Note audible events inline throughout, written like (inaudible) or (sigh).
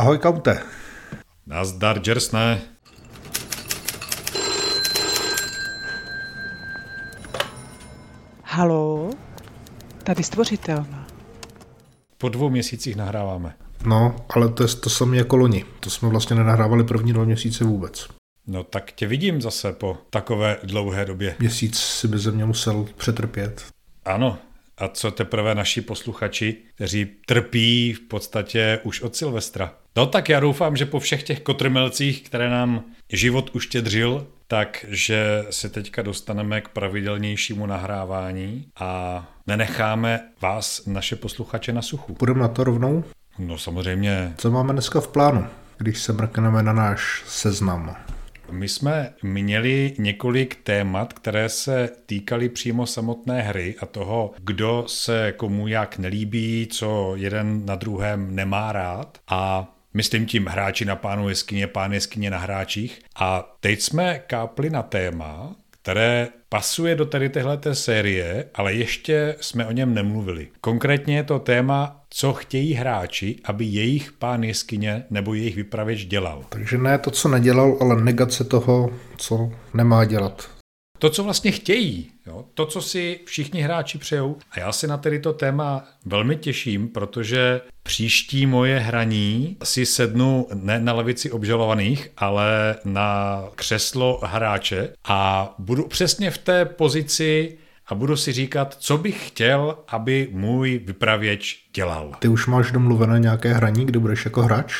Ahoj, Kaute. Nazdar, Jersne. Halo, tady stvořitelná. Po dvou měsících nahráváme. No, ale to je to samé jako loni. To jsme vlastně nenahrávali první dva měsíce vůbec. No tak tě vidím zase po takové dlouhé době. Měsíc si by ze mě musel přetrpět. Ano, a co teprve naši posluchači, kteří trpí v podstatě už od Silvestra. No tak já doufám, že po všech těch kotrmelcích, které nám život uštědřil, takže se teďka dostaneme k pravidelnějšímu nahrávání a nenecháme vás, naše posluchače, na suchu. Půjdeme na to rovnou? No samozřejmě. Co máme dneska v plánu, když se mrkneme na náš seznam? My jsme měli několik témat, které se týkaly přímo samotné hry a toho, kdo se komu jak nelíbí, co jeden na druhém nemá rád. A Myslím tím hráči na pánu jeskyně, pán jeskyně na hráčích. A teď jsme kápli na téma, které pasuje do tady téhleté série, ale ještě jsme o něm nemluvili. Konkrétně je to téma, co chtějí hráči, aby jejich pán jeskyně nebo jejich vypravěč dělal. Takže ne to, co nedělal, ale negace toho, co nemá dělat. To, co vlastně chtějí, jo? to, co si všichni hráči přejou. A já se na tedy to téma velmi těším, protože příští moje hraní si sednu ne na levici obžalovaných, ale na křeslo hráče a budu přesně v té pozici a budu si říkat, co bych chtěl, aby můj vypravěč dělal. Ty už máš domluvené nějaké hraní, kde budeš jako hráč?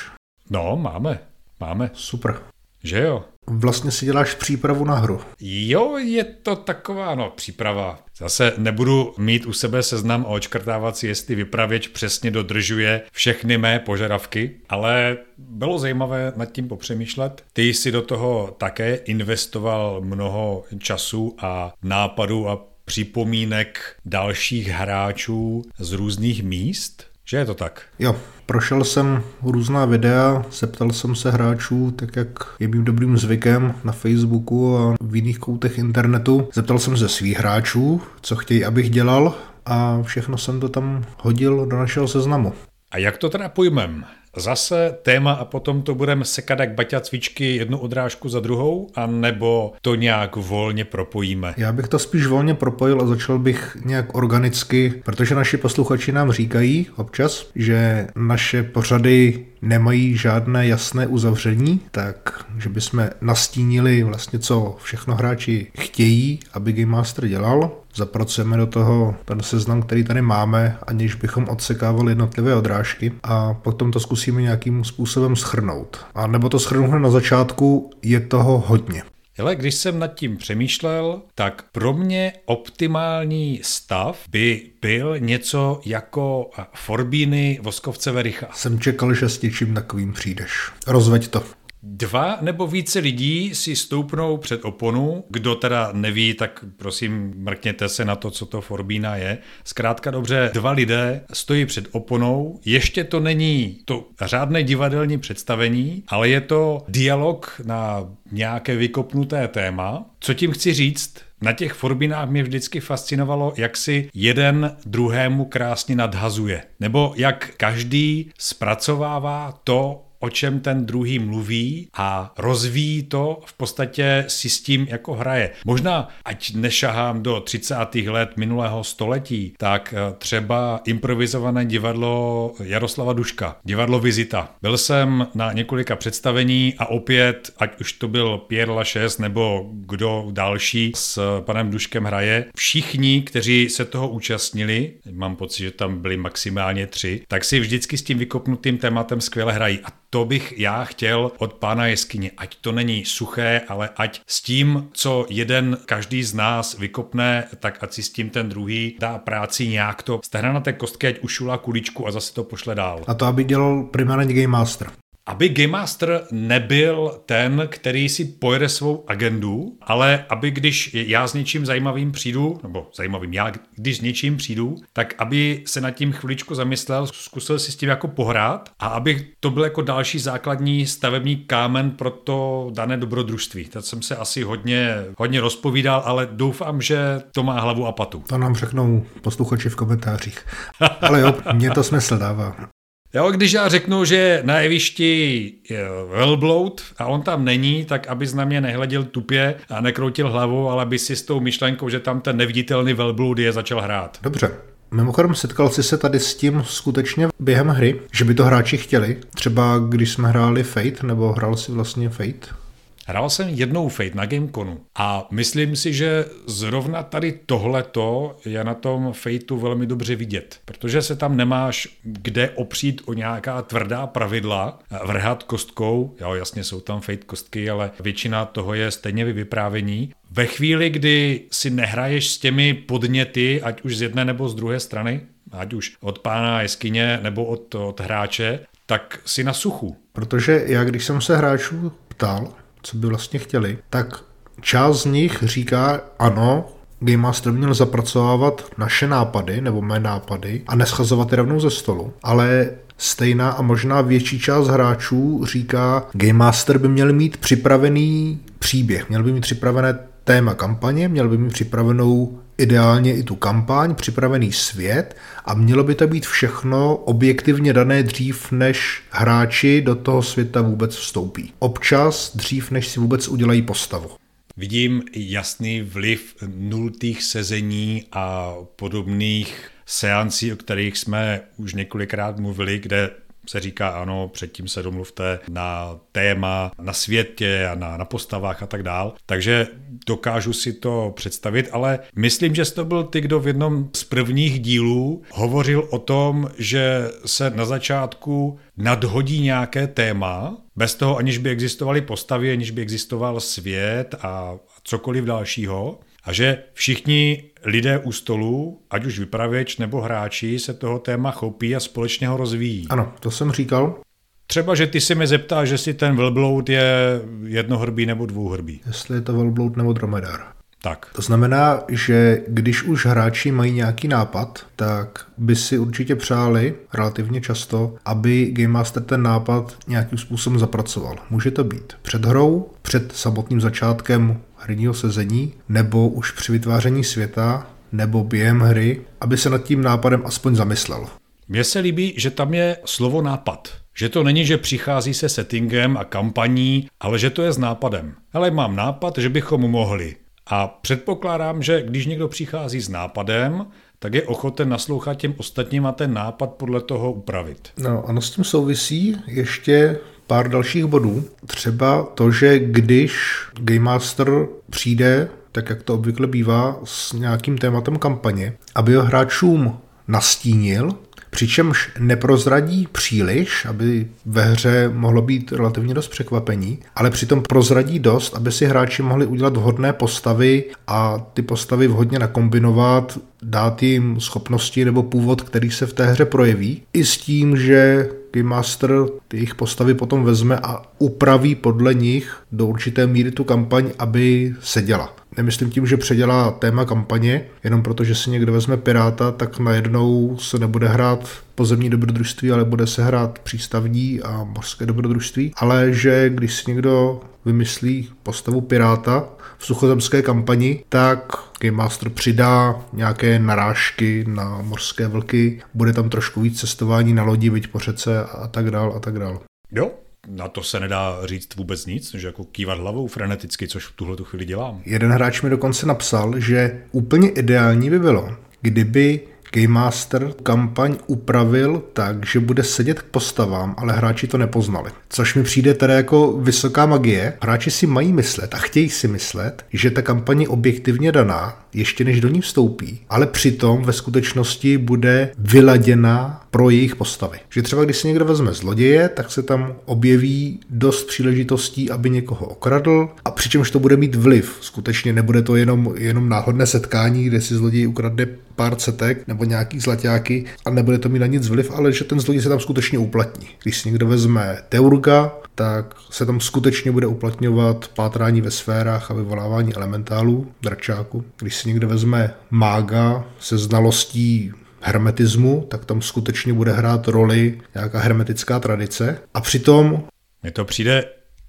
No, máme. Máme. Super. Že jo? Vlastně si děláš přípravu na hru. Jo, je to taková, no, příprava. Zase nebudu mít u sebe seznam a očkrtávat si, jestli vypravěč přesně dodržuje všechny mé požadavky, ale bylo zajímavé nad tím popřemýšlet. Ty si do toho také investoval mnoho času a nápadů a připomínek dalších hráčů z různých míst. Že je to tak? Jo, prošel jsem různá videa, zeptal jsem se hráčů, tak jak je mým dobrým zvykem na Facebooku a v jiných koutech internetu. Zeptal jsem se svých hráčů, co chtějí, abych dělal a všechno jsem to tam hodil do našeho seznamu. A jak to teda pojmem? Zase téma a potom to budeme sekat jak baťa cvičky jednu odrážku za druhou, a nebo to nějak volně propojíme? Já bych to spíš volně propojil a začal bych nějak organicky, protože naši posluchači nám říkají občas, že naše pořady nemají žádné jasné uzavření, tak že bychom nastínili vlastně, co všechno hráči chtějí, aby Game Master dělal. Zapracujeme do toho ten seznam, který tady máme, aniž bychom odsekávali jednotlivé odrážky a potom to zkusíme nějakým způsobem schrnout. A nebo to schrnout na začátku, je toho hodně. Ale když jsem nad tím přemýšlel, tak pro mě optimální stav by byl něco jako Forbíny Voskovce Vericha. Jsem čekal, že s něčím takovým přijdeš. Rozveď to. Dva nebo více lidí si stoupnou před oponu. Kdo teda neví, tak prosím mrkněte se na to, co to Forbína je. Zkrátka dobře, dva lidé stojí před oponou. Ještě to není to řádné divadelní představení, ale je to dialog na nějaké vykopnuté téma. Co tím chci říct? Na těch forbinách mě vždycky fascinovalo, jak si jeden druhému krásně nadhazuje. Nebo jak každý zpracovává to, o čem ten druhý mluví a rozvíjí to v podstatě si s tím jako hraje. Možná, ať nešahám do 30. let minulého století, tak eh, třeba improvizované divadlo Jaroslava Duška, divadlo Vizita. Byl jsem na několika představení a opět, ať už to byl Pierre Lachaise nebo kdo další s panem Duškem hraje, všichni, kteří se toho účastnili, mám pocit, že tam byli maximálně tři, tak si vždycky s tím vykopnutým tématem skvěle hrají. A to bych já chtěl od pána jeskyně. Ať to není suché, ale ať s tím, co jeden každý z nás vykopne, tak ať si s tím ten druhý dá práci nějak to stehna na té kostky, ať ušula kuličku a zase to pošle dál. A to, aby dělal primárně Game Master aby Game Master nebyl ten, který si pojede svou agendu, ale aby když já s něčím zajímavým přijdu, nebo zajímavým já, když s něčím přijdu, tak aby se nad tím chviličku zamyslel, zkusil si s tím jako pohrát a aby to byl jako další základní stavební kámen pro to dané dobrodružství. Tak jsem se asi hodně, hodně rozpovídal, ale doufám, že to má hlavu a patu. To nám řeknou posluchači v komentářích. Ale jo, mě to smysl dává. Jo, když já řeknu, že na jevišti je velbloud a on tam není, tak aby na mě nehleděl tupě a nekroutil hlavou, ale aby si s tou myšlenkou, že tam ten neviditelný velbloud je, začal hrát. Dobře. Mimochodem, setkal jsi se tady s tím skutečně během hry, že by to hráči chtěli? Třeba když jsme hráli Fate, nebo hrál si vlastně Fate? Hrál jsem jednou Fate na Gameconu a myslím si, že zrovna tady tohleto je na tom Fateu velmi dobře vidět, protože se tam nemáš kde opřít o nějaká tvrdá pravidla, vrhat kostkou, jo, jasně jsou tam Fate kostky, ale většina toho je stejně vyprávění. Ve chvíli, kdy si nehraješ s těmi podněty, ať už z jedné nebo z druhé strany, ať už od pána jeskyně nebo od, od hráče, tak si na suchu. Protože já, když jsem se hráčů ptal, co by vlastně chtěli, tak část z nich říká, ano, Game Master měl zapracovávat naše nápady nebo mé nápady a neschazovat je rovnou ze stolu, ale stejná a možná větší část hráčů říká, Game Master by měl mít připravený příběh, měl by mít připravené téma kampaně, měl by mít připravenou ideálně i tu kampaň, připravený svět a mělo by to být všechno objektivně dané dřív, než hráči do toho světa vůbec vstoupí. Občas dřív, než si vůbec udělají postavu. Vidím jasný vliv nultých sezení a podobných seancí, o kterých jsme už několikrát mluvili, kde se říká ano, předtím se domluvte na téma, na světě a na, na postavách a tak dál. Takže dokážu si to představit, ale myslím, že jsi to byl ty, kdo v jednom z prvních dílů hovořil o tom, že se na začátku nadhodí nějaké téma, bez toho aniž by existovaly postavy, aniž by existoval svět a cokoliv dalšího. A že všichni lidé u stolu, ať už vypravěč nebo hráči, se toho téma chopí a společně ho rozvíjí. Ano, to jsem říkal. Třeba, že ty si mi zeptáš, že si ten velbloud je jednohrbý nebo dvouhrbý. Jestli je to velbloud nebo dromedar. Tak. To znamená, že když už hráči mají nějaký nápad, tak by si určitě přáli relativně často, aby Game Master ten nápad nějakým způsobem zapracoval. Může to být před hrou, před samotným začátkem herního sezení, nebo už při vytváření světa, nebo během hry, aby se nad tím nápadem aspoň zamyslel. Mně se líbí, že tam je slovo nápad. Že to není, že přichází se settingem a kampaní, ale že to je s nápadem. Ale mám nápad, že bychom mohli. A předpokládám, že když někdo přichází s nápadem, tak je ochoten naslouchat těm ostatním a ten nápad podle toho upravit. No, ano, s tím souvisí ještě pár dalších bodů. Třeba to, že když Game Master přijde, tak jak to obvykle bývá, s nějakým tématem kampaně, aby ho hráčům nastínil, přičemž neprozradí příliš, aby ve hře mohlo být relativně dost překvapení, ale přitom prozradí dost, aby si hráči mohli udělat vhodné postavy a ty postavy vhodně nakombinovat, dát jim schopnosti nebo původ, který se v té hře projeví, i s tím, že Game Master ty jejich postavy potom vezme a upraví podle nich do určité míry tu kampaň, aby seděla. Nemyslím tím, že předělá téma kampaně, jenom protože že si někdo vezme Piráta, tak najednou se nebude hrát pozemní dobrodružství, ale bude se hrát přístavní a mořské dobrodružství. Ale že když si někdo vymyslí postavu Piráta v suchozemské kampani, tak Game Master přidá nějaké narážky na mořské vlky, bude tam trošku víc cestování na lodi, byť po řece a tak dál a tak dál. Jo, na to se nedá říct vůbec nic, že jako kývat hlavou freneticky, což v tuhle chvíli dělám. Jeden hráč mi dokonce napsal, že úplně ideální by bylo, kdyby Game Master kampaň upravil tak, že bude sedět k postavám, ale hráči to nepoznali. Což mi přijde teda jako vysoká magie. Hráči si mají myslet a chtějí si myslet, že ta kampaň je objektivně daná, ještě než do ní vstoupí, ale přitom ve skutečnosti bude vyladěná pro jejich postavy. Že třeba když si někdo vezme zloděje, tak se tam objeví dost příležitostí, aby někoho okradl a přičemž to bude mít vliv. Skutečně nebude to jenom, jenom náhodné setkání, kde si zloděj ukradne pár cetek nebo nějaký zlaťáky a nebude to mít na nic vliv, ale že ten zloděj se tam skutečně uplatní. Když si někdo vezme Teurga, tak se tam skutečně bude uplatňovat pátrání ve sférách a vyvolávání elementálů, dračáku. Když si někdo vezme mága se znalostí hermetismu, tak tam skutečně bude hrát roli nějaká hermetická tradice. A přitom... Mně to přijde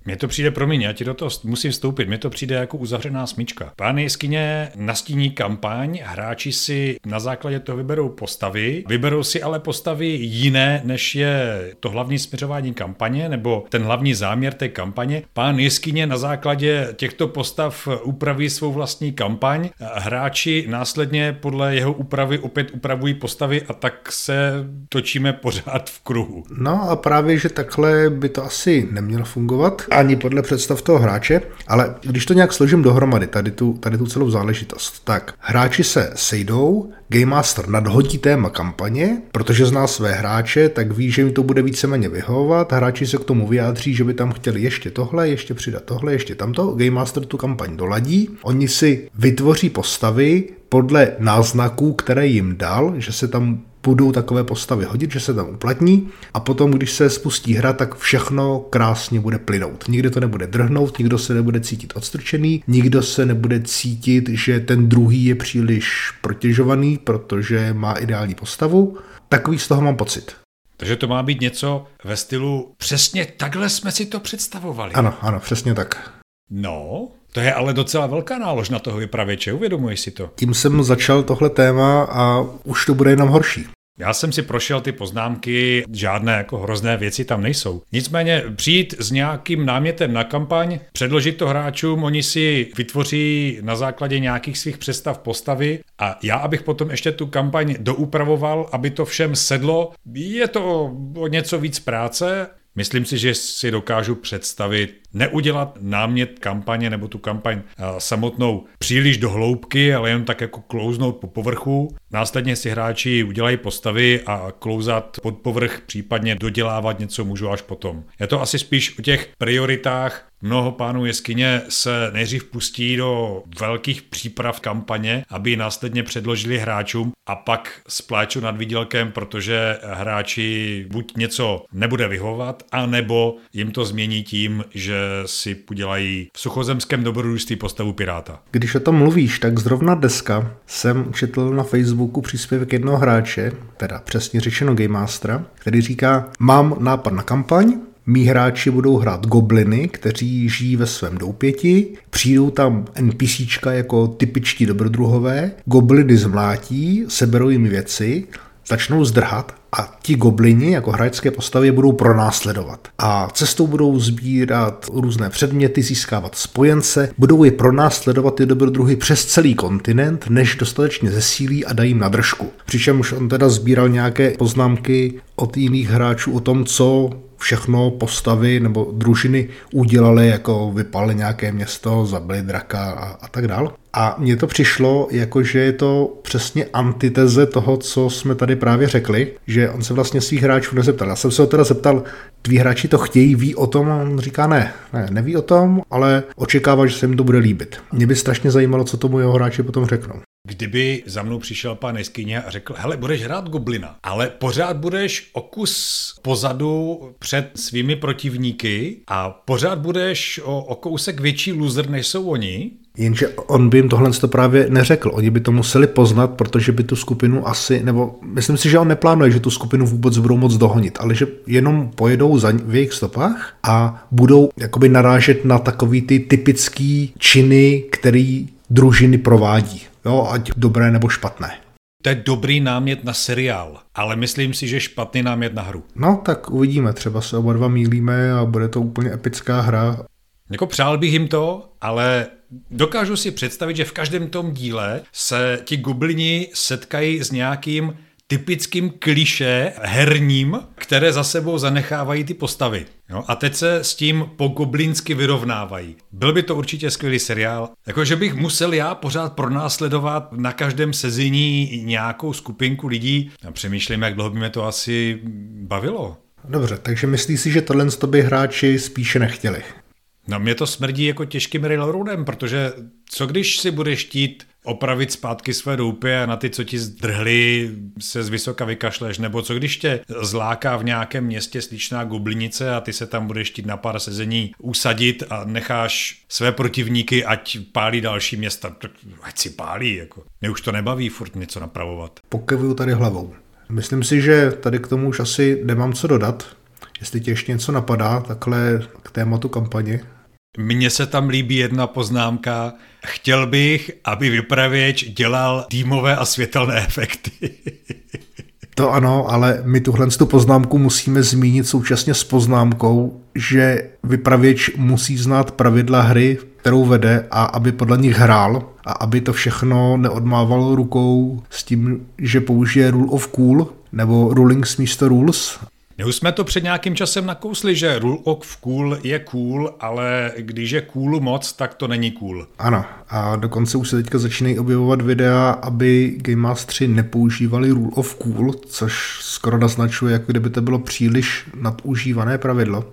Mně to přijde, promiň, já ti do toho musím vstoupit, mně to přijde jako uzavřená smyčka. Pán jeskyně nastíní kampaň, hráči si na základě toho vyberou postavy, vyberou si ale postavy jiné, než je to hlavní směřování kampaně, nebo ten hlavní záměr té kampaně. Pán jeskyně na základě těchto postav upraví svou vlastní kampaň, hráči následně podle jeho úpravy opět upravují postavy a tak se točíme pořád v kruhu. No a právě, že takhle by to asi nemělo fungovat ani podle představ toho hráče, ale když to nějak složím dohromady, tady tu, tady tu celou záležitost, tak hráči se sejdou, Game Master nadhodí téma kampaně, protože zná své hráče, tak ví, že jim to bude víceméně vyhovovat, hráči se k tomu vyjádří, že by tam chtěli ještě tohle, ještě přidat tohle, ještě tamto, Game Master tu kampaň doladí, oni si vytvoří postavy podle náznaků, které jim dal, že se tam budou takové postavy hodit, že se tam uplatní a potom, když se spustí hra, tak všechno krásně bude plynout. Nikdo to nebude drhnout, nikdo se nebude cítit odstrčený, nikdo se nebude cítit, že ten druhý je příliš protěžovaný, protože má ideální postavu. Takový z toho mám pocit. Takže to má být něco ve stylu přesně takhle jsme si to představovali. Ano, ano, přesně tak. No, to je ale docela velká nálož na toho vypravěče, uvědomuješ si to? Tím jsem začal tohle téma a už to bude jenom horší. Já jsem si prošel ty poznámky, žádné jako hrozné věci tam nejsou. Nicméně přijít s nějakým námětem na kampaň, předložit to hráčům, oni si vytvoří na základě nějakých svých představ postavy a já, abych potom ještě tu kampaň doupravoval, aby to všem sedlo, je to o něco víc práce, Myslím si, že si dokážu představit neudělat námět kampaně nebo tu kampaň eh, samotnou příliš do hloubky, ale jen tak jako klouznout po povrchu. Následně si hráči udělají postavy a klouzat pod povrch, případně dodělávat něco můžu až potom. Je to asi spíš o těch prioritách Mnoho pánů jeskyně se nejdřív pustí do velkých příprav kampaně, aby následně předložili hráčům a pak spláču nad výdělkem, protože hráči buď něco nebude vyhovat, anebo jim to změní tím, že si udělají v suchozemském dobrodružství postavu piráta. Když o tom mluvíš, tak zrovna dneska jsem četl na Facebooku příspěvek jednoho hráče, teda přesně řečeno Game Mastera, který říká, mám nápad na kampaň, Mí hráči budou hrát gobliny, kteří žijí ve svém doupěti, přijdou tam NPCčka jako typičtí dobrodruhové, gobliny zmlátí, seberou jim věci, začnou zdrhat a ti goblini jako hračské postavy budou pronásledovat. A cestou budou sbírat různé předměty, získávat spojence, budou je pronásledovat ty dobrodruhy přes celý kontinent, než dostatečně zesílí a dají jim na držku. Přičemž on teda sbíral nějaké poznámky od jiných hráčů o tom, co všechno postavy nebo družiny udělali, jako vypali nějaké město, zabili draka a, a tak dál. A mně to přišlo, jako že je to přesně antiteze toho, co jsme tady právě řekli, že on se vlastně svých hráčů nezeptal. Já jsem se ho teda zeptal, tví hráči to chtějí, ví o tom? A on říká ne, ne, neví o tom, ale očekává, že se jim to bude líbit. Mě by strašně zajímalo, co tomu jeho hráči potom řeknou. Kdyby za mnou přišel pán jeskyně a řekl, hele, budeš hrát goblina, ale pořád budeš o kus pozadu před svými protivníky a pořád budeš o, o kousek větší loser, než jsou oni, Jenže on by jim tohle to právě neřekl. Oni by to museli poznat, protože by tu skupinu asi, nebo myslím si, že on neplánuje, že tu skupinu vůbec budou moc dohonit, ale že jenom pojedou za, v jejich stopách a budou jakoby narážet na takový ty typický činy, který družiny provádí. Jo, ať dobré nebo špatné. To je dobrý námět na seriál, ale myslím si, že špatný námět na hru. No, tak uvidíme, třeba se oba dva mílíme a bude to úplně epická hra. Jako přál bych jim to, ale dokážu si představit, že v každém tom díle se ti goblini setkají s nějakým typickým kliše herním, které za sebou zanechávají ty postavy. Jo? A teď se s tím pogoblinsky vyrovnávají. Byl by to určitě skvělý seriál. Jakože bych musel já pořád pronásledovat na každém sezení nějakou skupinku lidí. A přemýšlím, jak dlouho by mě to asi bavilo. Dobře, takže myslíš si, že tohle by hráči spíše nechtěli? No mě to smrdí jako těžkým railroadem, protože co když si budeš chtít opravit zpátky své doupy a na ty, co ti zdrhli, se z vysoka vykašleš, nebo co když tě zláká v nějakém městě sličná gublinice a ty se tam budeš chtít na pár sezení usadit a necháš své protivníky, ať pálí další města, ať si pálí, jako. Mě už to nebaví furt něco napravovat. Pokevuju tady hlavou. Myslím si, že tady k tomu už asi nemám co dodat. Jestli tě ještě něco napadá, takhle k tématu kampaně. Mně se tam líbí jedna poznámka. Chtěl bych, aby vypravěč dělal týmové a světelné (laughs) efekty. To ano, ale my tuhle tu poznámku musíme zmínit současně s poznámkou, že vypravěč musí znát pravidla hry, kterou vede a aby podle nich hrál a aby to všechno neodmával rukou s tím, že použije rule of cool nebo rulings místo rules my už jsme to před nějakým časem nakousli, že rule of cool je cool, ale když je cool moc, tak to není cool. Ano, a dokonce už se teďka začínají objevovat videa, aby Game Mastery nepoužívali rule of cool, což skoro naznačuje, jako kdyby to bylo příliš nadužívané pravidlo.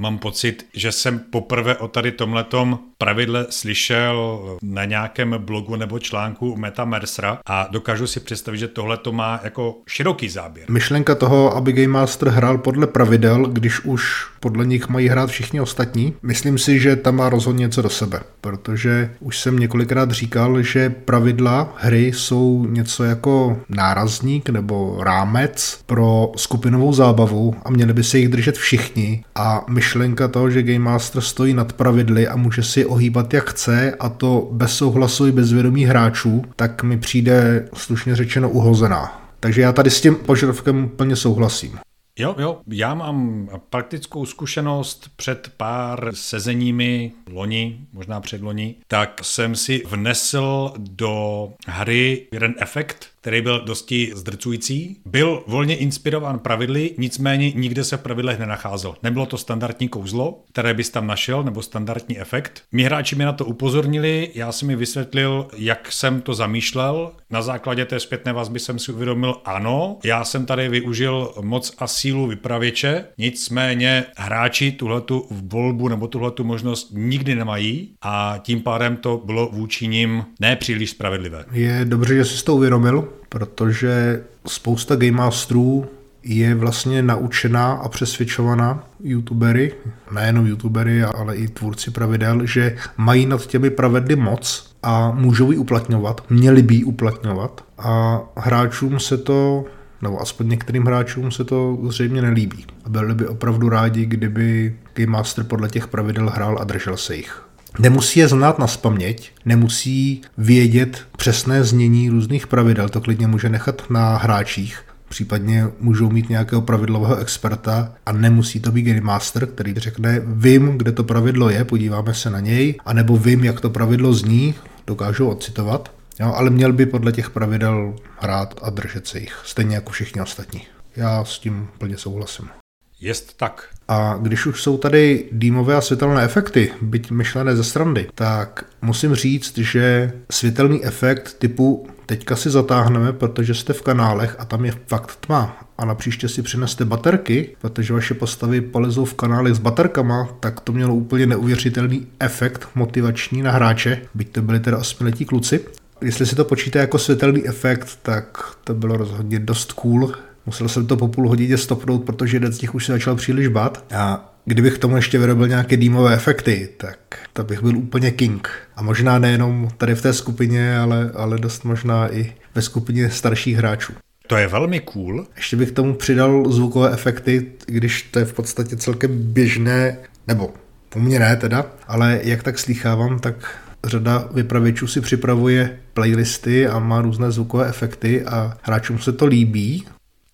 Mám pocit, že jsem poprvé o tady tomhletom pravidle slyšel na nějakém blogu nebo článku Meta Mercera a dokážu si představit, že tohle to má jako široký záběr. Myšlenka toho, aby Game Master hrál podle pravidel, když už podle nich mají hrát všichni ostatní, myslím si, že tam má rozhodně něco do sebe, protože už jsem několikrát říkal, že pravidla hry jsou něco jako nárazník nebo rámec pro skupinovou zábavu a měli by se jich držet všichni a myšlenka toho, že Game Master stojí nad pravidly a může si ohýbat jak chce a to bez souhlasu i bez vědomí hráčů, tak mi přijde slušně řečeno uhozená. Takže já tady s tím požadavkem plně souhlasím. Jo, jo, já mám praktickou zkušenost před pár sezeními loni, možná předloni, tak jsem si vnesl do hry jeden efekt, který byl dosti zdrcující. Byl volně inspirován pravidly, nicméně nikde se v pravidlech nenacházel. Nebylo to standardní kouzlo, které bys tam našel, nebo standardní efekt. Mí hráči mi na to upozornili, já jsem mi vysvětlil, jak jsem to zamýšlel. Na základě té zpětné vazby jsem si uvědomil, ano, já jsem tady využil moc a sílu vypravěče, nicméně hráči tuhletu volbu nebo tuhletu možnost nikdy nemají a tím pádem to bylo vůči nim nepříliš spravedlivé. Je dobře, že jsi to uvědomil, protože spousta Game Masterů je vlastně naučená a přesvědčovaná youtubery, nejenom youtubery, ale i tvůrci pravidel, že mají nad těmi pravidly moc a můžou ji uplatňovat, měli by ji uplatňovat a hráčům se to nebo aspoň některým hráčům se to zřejmě nelíbí. A byli by opravdu rádi, kdyby Game Master podle těch pravidel hrál a držel se jich. Nemusí je znát na spaměť, nemusí vědět přesné znění různých pravidel, to klidně může nechat na hráčích, případně můžou mít nějakého pravidlového experta a nemusí to být Game Master, který řekne, vím, kde to pravidlo je, podíváme se na něj, anebo vím, jak to pravidlo zní, dokážu ocitovat, jo, ale měl by podle těch pravidel hrát a držet se jich, stejně jako všichni ostatní. Já s tím plně souhlasím. Jest tak. A když už jsou tady dýmové a světelné efekty, byť myšlené ze srandy, tak musím říct, že světelný efekt typu teďka si zatáhneme, protože jste v kanálech a tam je fakt tma a na příště si přineste baterky, protože vaše postavy polezou v kanálech s baterkama, tak to mělo úplně neuvěřitelný efekt motivační na hráče, byť to byli teda osmiletí kluci. Jestli si to počíte jako světelný efekt, tak to bylo rozhodně dost cool Musel jsem to po půl hodině stopnout, protože jeden z nich už se začal příliš bát. A kdybych k tomu ještě vyrobil nějaké dýmové efekty, tak to bych byl úplně king. A možná nejenom tady v té skupině, ale, ale dost možná i ve skupině starších hráčů. To je velmi cool. Ještě bych k tomu přidal zvukové efekty, když to je v podstatě celkem běžné, nebo u mě ne teda, ale jak tak slýchávám, tak řada vypravěčů si připravuje playlisty a má různé zvukové efekty a hráčům se to líbí,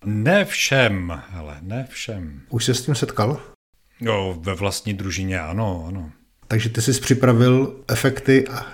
ne všem, ale ne všem. Už se s tím setkal? Jo, ve vlastní družině ano, ano. Takže ty jsi připravil efekty a...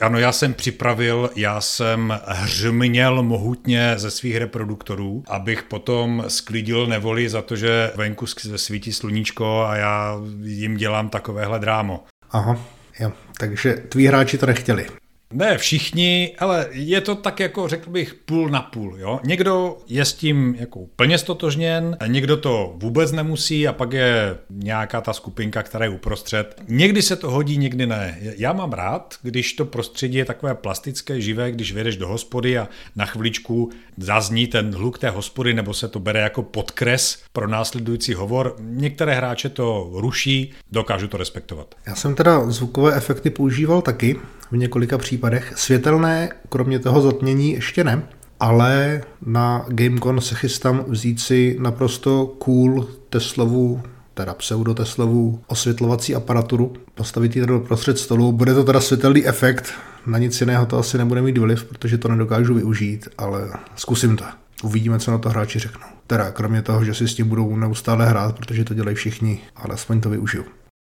Ano, já jsem připravil, já jsem hřměl mohutně ze svých reproduktorů, abych potom sklidil nevoli za to, že venku svítí sluníčko a já jim dělám takovéhle drámo. Aha, jo. Takže tví hráči to nechtěli. Ne všichni, ale je to tak jako řekl bych půl na půl. Jo? Někdo je s tím jako plně stotožněn, někdo to vůbec nemusí a pak je nějaká ta skupinka, která je uprostřed. Někdy se to hodí, někdy ne. Já mám rád, když to prostředí je takové plastické, živé, když vědeš do hospody a na chviličku zazní ten hluk té hospody nebo se to bere jako podkres pro následující hovor. Některé hráče to ruší, dokážu to respektovat. Já jsem teda zvukové efekty používal taky v několika případech. Světelné, kromě toho zatmění, ještě ne. ale na GameCon se chystám vzít si naprosto cool Teslovu teda pseudoteslovu osvětlovací aparaturu, postavit ji do prostřed stolu. Bude to teda světelný efekt, na nic jiného to asi nebude mít vliv, protože to nedokážu využít, ale zkusím to. Uvidíme, co na to hráči řeknou. Teda, kromě toho, že si s tím budou neustále hrát, protože to dělají všichni, ale aspoň to využiju.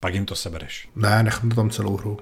Pak jim to sebereš. Ne, nechám to tam celou hru.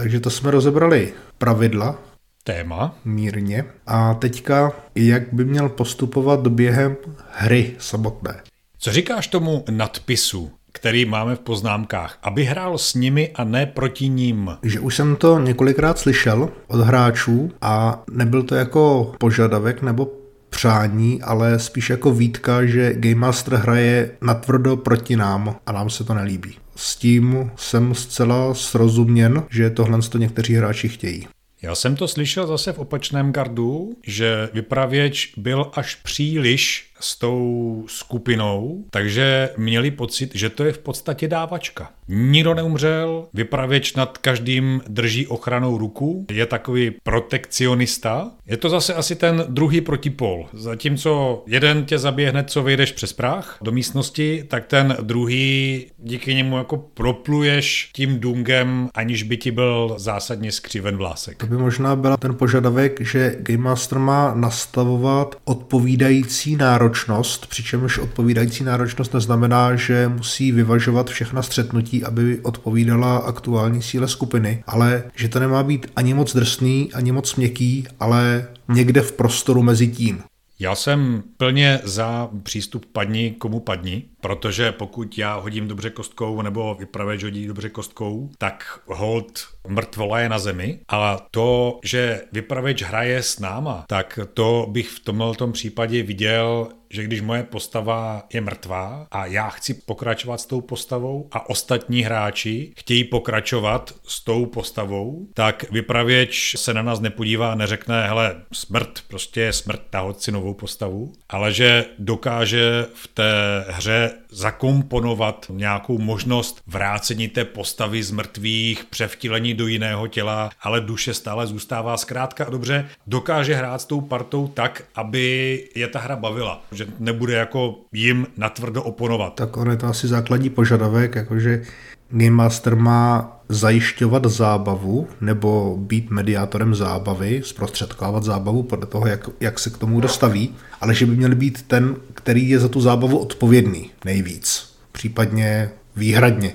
Takže to jsme rozebrali pravidla, Téma. mírně. A teďka, jak by měl postupovat během hry samotné. Co říkáš tomu nadpisu, který máme v poznámkách, aby hrál s nimi a ne proti ním? Že už jsem to několikrát slyšel od hráčů a nebyl to jako požadavek nebo přání, ale spíš jako výtka, že Game Master hraje natvrdo proti nám a nám se to nelíbí. S tím jsem zcela srozuměn, že tohle to někteří hráči chtějí. Já jsem to slyšel zase v opačném gardu, že vypravěč byl až příliš s tou skupinou, takže měli pocit, že to je v podstatě dávačka. Nikdo neumřel, vypravěč nad každým drží ochranou ruku, je takový protekcionista. Je to zase asi ten druhý protipol. Zatímco jeden tě zabije hned, co vyjdeš přes práh do místnosti, tak ten druhý díky němu jako propluješ tím dungem, aniž by ti byl zásadně skřiven vlásek. To by možná byl ten požadavek, že Game Master má nastavovat odpovídající náročnost, přičemž odpovídající náročnost neznamená, že musí vyvažovat všechna střetnutí, aby odpovídala aktuální síle skupiny, ale že to nemá být ani moc drsný, ani moc měkký, ale někde v prostoru mezi tím. Já jsem plně za přístup padni komu padni, protože pokud já hodím dobře kostkou nebo vypravěč hodí dobře kostkou, tak hold mrtvola je na zemi. A to, že vypravěč hraje s náma, tak to bych v tomhle případě viděl že když moje postava je mrtvá a já chci pokračovat s tou postavou a ostatní hráči chtějí pokračovat s tou postavou, tak vypravěč se na nás nepodívá a neřekne, hele, smrt, prostě je smrt, tahot si novou postavu, ale že dokáže v té hře zakomponovat nějakou možnost vrácení té postavy z mrtvých, převtilení do jiného těla, ale duše stále zůstává zkrátka a dobře, dokáže hrát s tou partou tak, aby je ta hra bavila že nebude jako jim natvrdo oponovat. Tak on je to asi základní požadavek, jakože Game Master má zajišťovat zábavu nebo být mediátorem zábavy, zprostředkávat zábavu podle toho, jak, jak se k tomu dostaví, ale že by měl být ten, který je za tu zábavu odpovědný nejvíc, případně výhradně.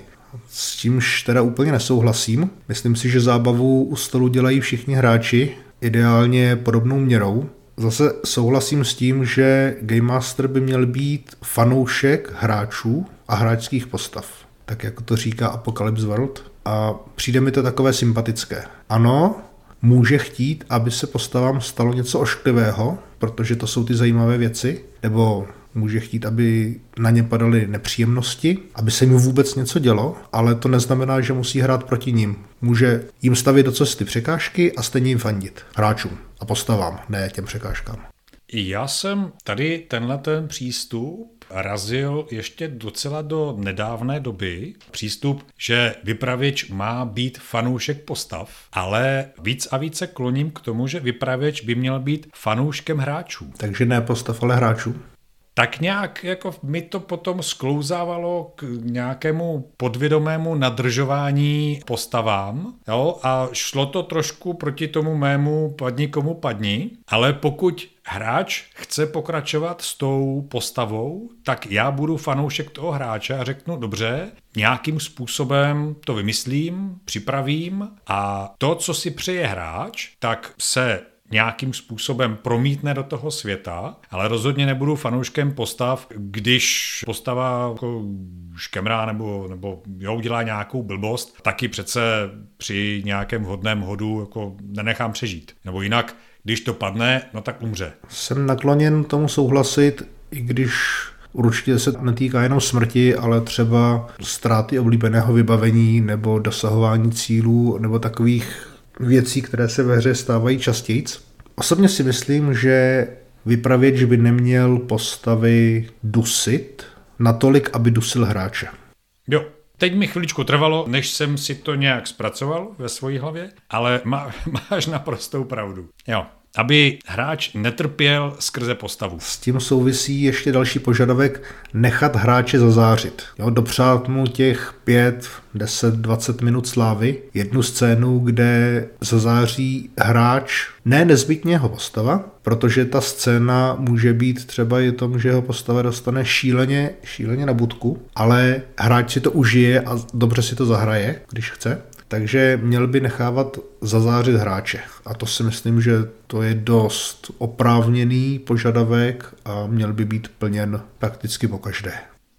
S čímž teda úplně nesouhlasím. Myslím si, že zábavu u stolu dělají všichni hráči, ideálně podobnou měrou, Zase souhlasím s tím, že Game Master by měl být fanoušek hráčů a hráčských postav. Tak jako to říká Apocalypse World. A přijde mi to takové sympatické. Ano, může chtít, aby se postavám stalo něco ošklivého, protože to jsou ty zajímavé věci, nebo může chtít, aby na ně padaly nepříjemnosti, aby se jim vůbec něco dělo, ale to neznamená, že musí hrát proti ním. Může jim stavit do cesty překážky a stejně jim fandit. Hráčům a postavám, ne těm překážkám. Já jsem tady tenhle ten přístup razil ještě docela do nedávné doby. Přístup, že vypravěč má být fanoušek postav, ale víc a více kloním k tomu, že vypravěč by měl být fanouškem hráčů. Takže ne postav, ale hráčů tak nějak jako mi to potom sklouzávalo k nějakému podvědomému nadržování postavám jo? a šlo to trošku proti tomu mému padni komu padni, ale pokud hráč chce pokračovat s tou postavou, tak já budu fanoušek toho hráče a řeknu, dobře, nějakým způsobem to vymyslím, připravím a to, co si přeje hráč, tak se nějakým způsobem promítne do toho světa, ale rozhodně nebudu fanouškem postav, když postava jako škemrá nebo, nebo jo, udělá nějakou blbost, taky přece při nějakém hodném hodu jako nenechám přežít. Nebo jinak, když to padne, no tak umře. Jsem nakloněn tomu souhlasit, i když Určitě se netýká jenom smrti, ale třeba ztráty oblíbeného vybavení nebo dosahování cílů nebo takových věcí, které se ve hře stávají častěji. Osobně si myslím, že vypravěč by neměl postavy dusit natolik, aby dusil hráče. Jo, Teď mi chviličku trvalo, než jsem si to nějak zpracoval ve své hlavě, ale má, (laughs) máš naprostou pravdu. Jo, aby hráč netrpěl skrze postavu. S tím souvisí ještě další požadavek nechat hráče zazářit. Jo, dopřát mu těch 5, 10, 20 minut slávy. Jednu scénu, kde zazáří hráč, ne nezbytně jeho postava, protože ta scéna může být třeba i tom, že jeho postava dostane šíleně, šíleně na budku, ale hráč si to užije a dobře si to zahraje, když chce. Takže měl by nechávat zazářit hráče. A to si myslím, že to je dost oprávněný požadavek a měl by být plněn prakticky po každé.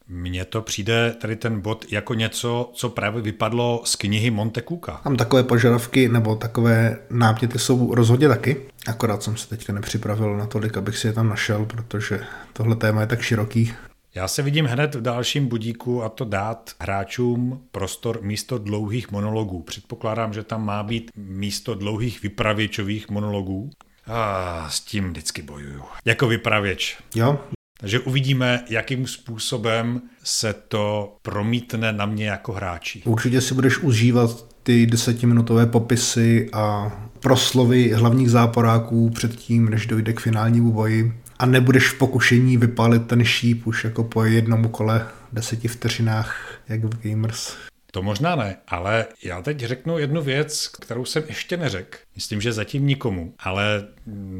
Mně to přijde tady ten bod jako něco, co právě vypadlo z knihy Monte Cooka. Tam takové požadavky nebo takové náměty jsou rozhodně taky. Akorát jsem se teďka nepřipravil na tolik, abych si je tam našel, protože tohle téma je tak široký. Já se vidím hned v dalším budíku a to dát hráčům prostor místo dlouhých monologů. Předpokládám, že tam má být místo dlouhých vypravěčových monologů. A s tím vždycky bojuju. Jako vypravěč. Jo, Takže uvidíme, jakým způsobem se to promítne na mě jako hráči. určitě si budeš užívat ty desetiminutové popisy a proslovy hlavních záporáků předtím, než dojde k finálnímu boji. A nebudeš v pokušení vypálit ten šíp už jako po jednom kole deseti vteřinách, jak v Gamers. To možná ne, ale já teď řeknu jednu věc, kterou jsem ještě neřekl. Myslím, že zatím nikomu, ale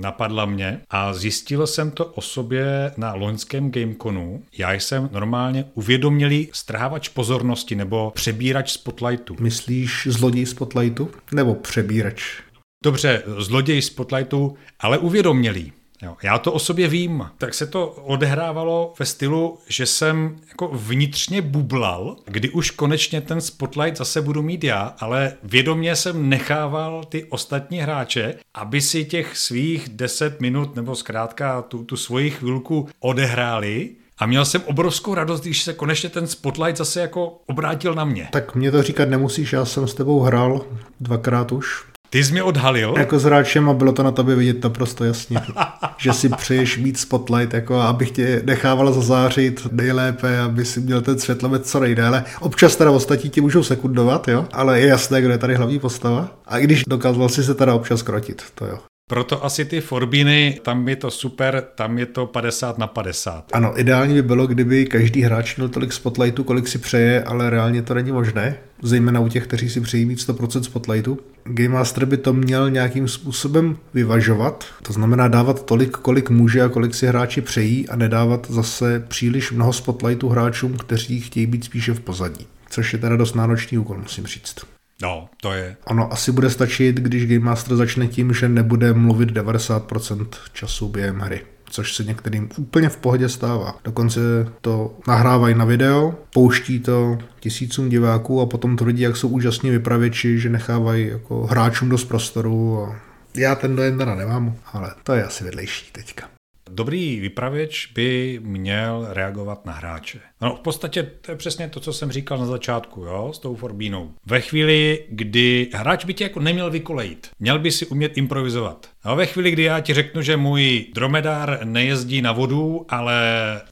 napadla mě a zjistil jsem to o sobě na loňském Gameconu. Já jsem normálně uvědomělý strhávač pozornosti nebo přebírač spotlightu. Myslíš zloděj Spotlightu? Nebo přebírač? Dobře, zloděj spotlightu, ale uvědomělý. Jo, já to o sobě vím. Tak se to odehrávalo ve stylu, že jsem jako vnitřně bublal, kdy už konečně ten spotlight zase budu mít já, ale vědomě jsem nechával ty ostatní hráče, aby si těch svých 10 minut nebo zkrátka tu, tu svoji chvilku odehráli a měl jsem obrovskou radost, když se konečně ten spotlight zase jako obrátil na mě. Tak mě to říkat nemusíš, já jsem s tebou hrál dvakrát už. Ty jsi mě odhalil? Jako s hráčem a bylo to na tobě vidět naprosto jasně, (laughs) že si přeješ mít spotlight, jako abych tě nechával zazářit nejlépe, aby si měl ten světlomet co nejdéle. Občas teda ostatní ti můžou sekundovat, jo, ale je jasné, kdo je tady hlavní postava. A i když dokázal si se teda občas krotit, to jo. Proto asi ty Forbíny, tam je to super, tam je to 50 na 50. Ano, ideální by bylo, kdyby každý hráč měl tolik spotlightu, kolik si přeje, ale reálně to není možné, zejména u těch, kteří si přejí mít 100% spotlightu. Game Master by to měl nějakým způsobem vyvažovat, to znamená dávat tolik, kolik může a kolik si hráči přejí a nedávat zase příliš mnoho spotlightu hráčům, kteří chtějí být spíše v pozadí. Což je teda dost náročný úkol, musím říct. No, to je. Ono asi bude stačit, když Game Master začne tím, že nebude mluvit 90% času během hry což se některým úplně v pohodě stává. Dokonce to nahrávají na video, pouští to tisícům diváků a potom tvrdí, jak jsou úžasní vypravěči, že nechávají jako hráčům dost prostoru. A já ten dojem teda nemám, ale to je asi vedlejší teďka. Dobrý vypravěč by měl reagovat na hráče. No, v podstatě to je přesně to, co jsem říkal na začátku, jo, s tou Forbínou. Ve chvíli, kdy hráč by tě jako neměl vykolejit, měl by si umět improvizovat. A ve chvíli, kdy já ti řeknu, že můj dromedár nejezdí na vodu, ale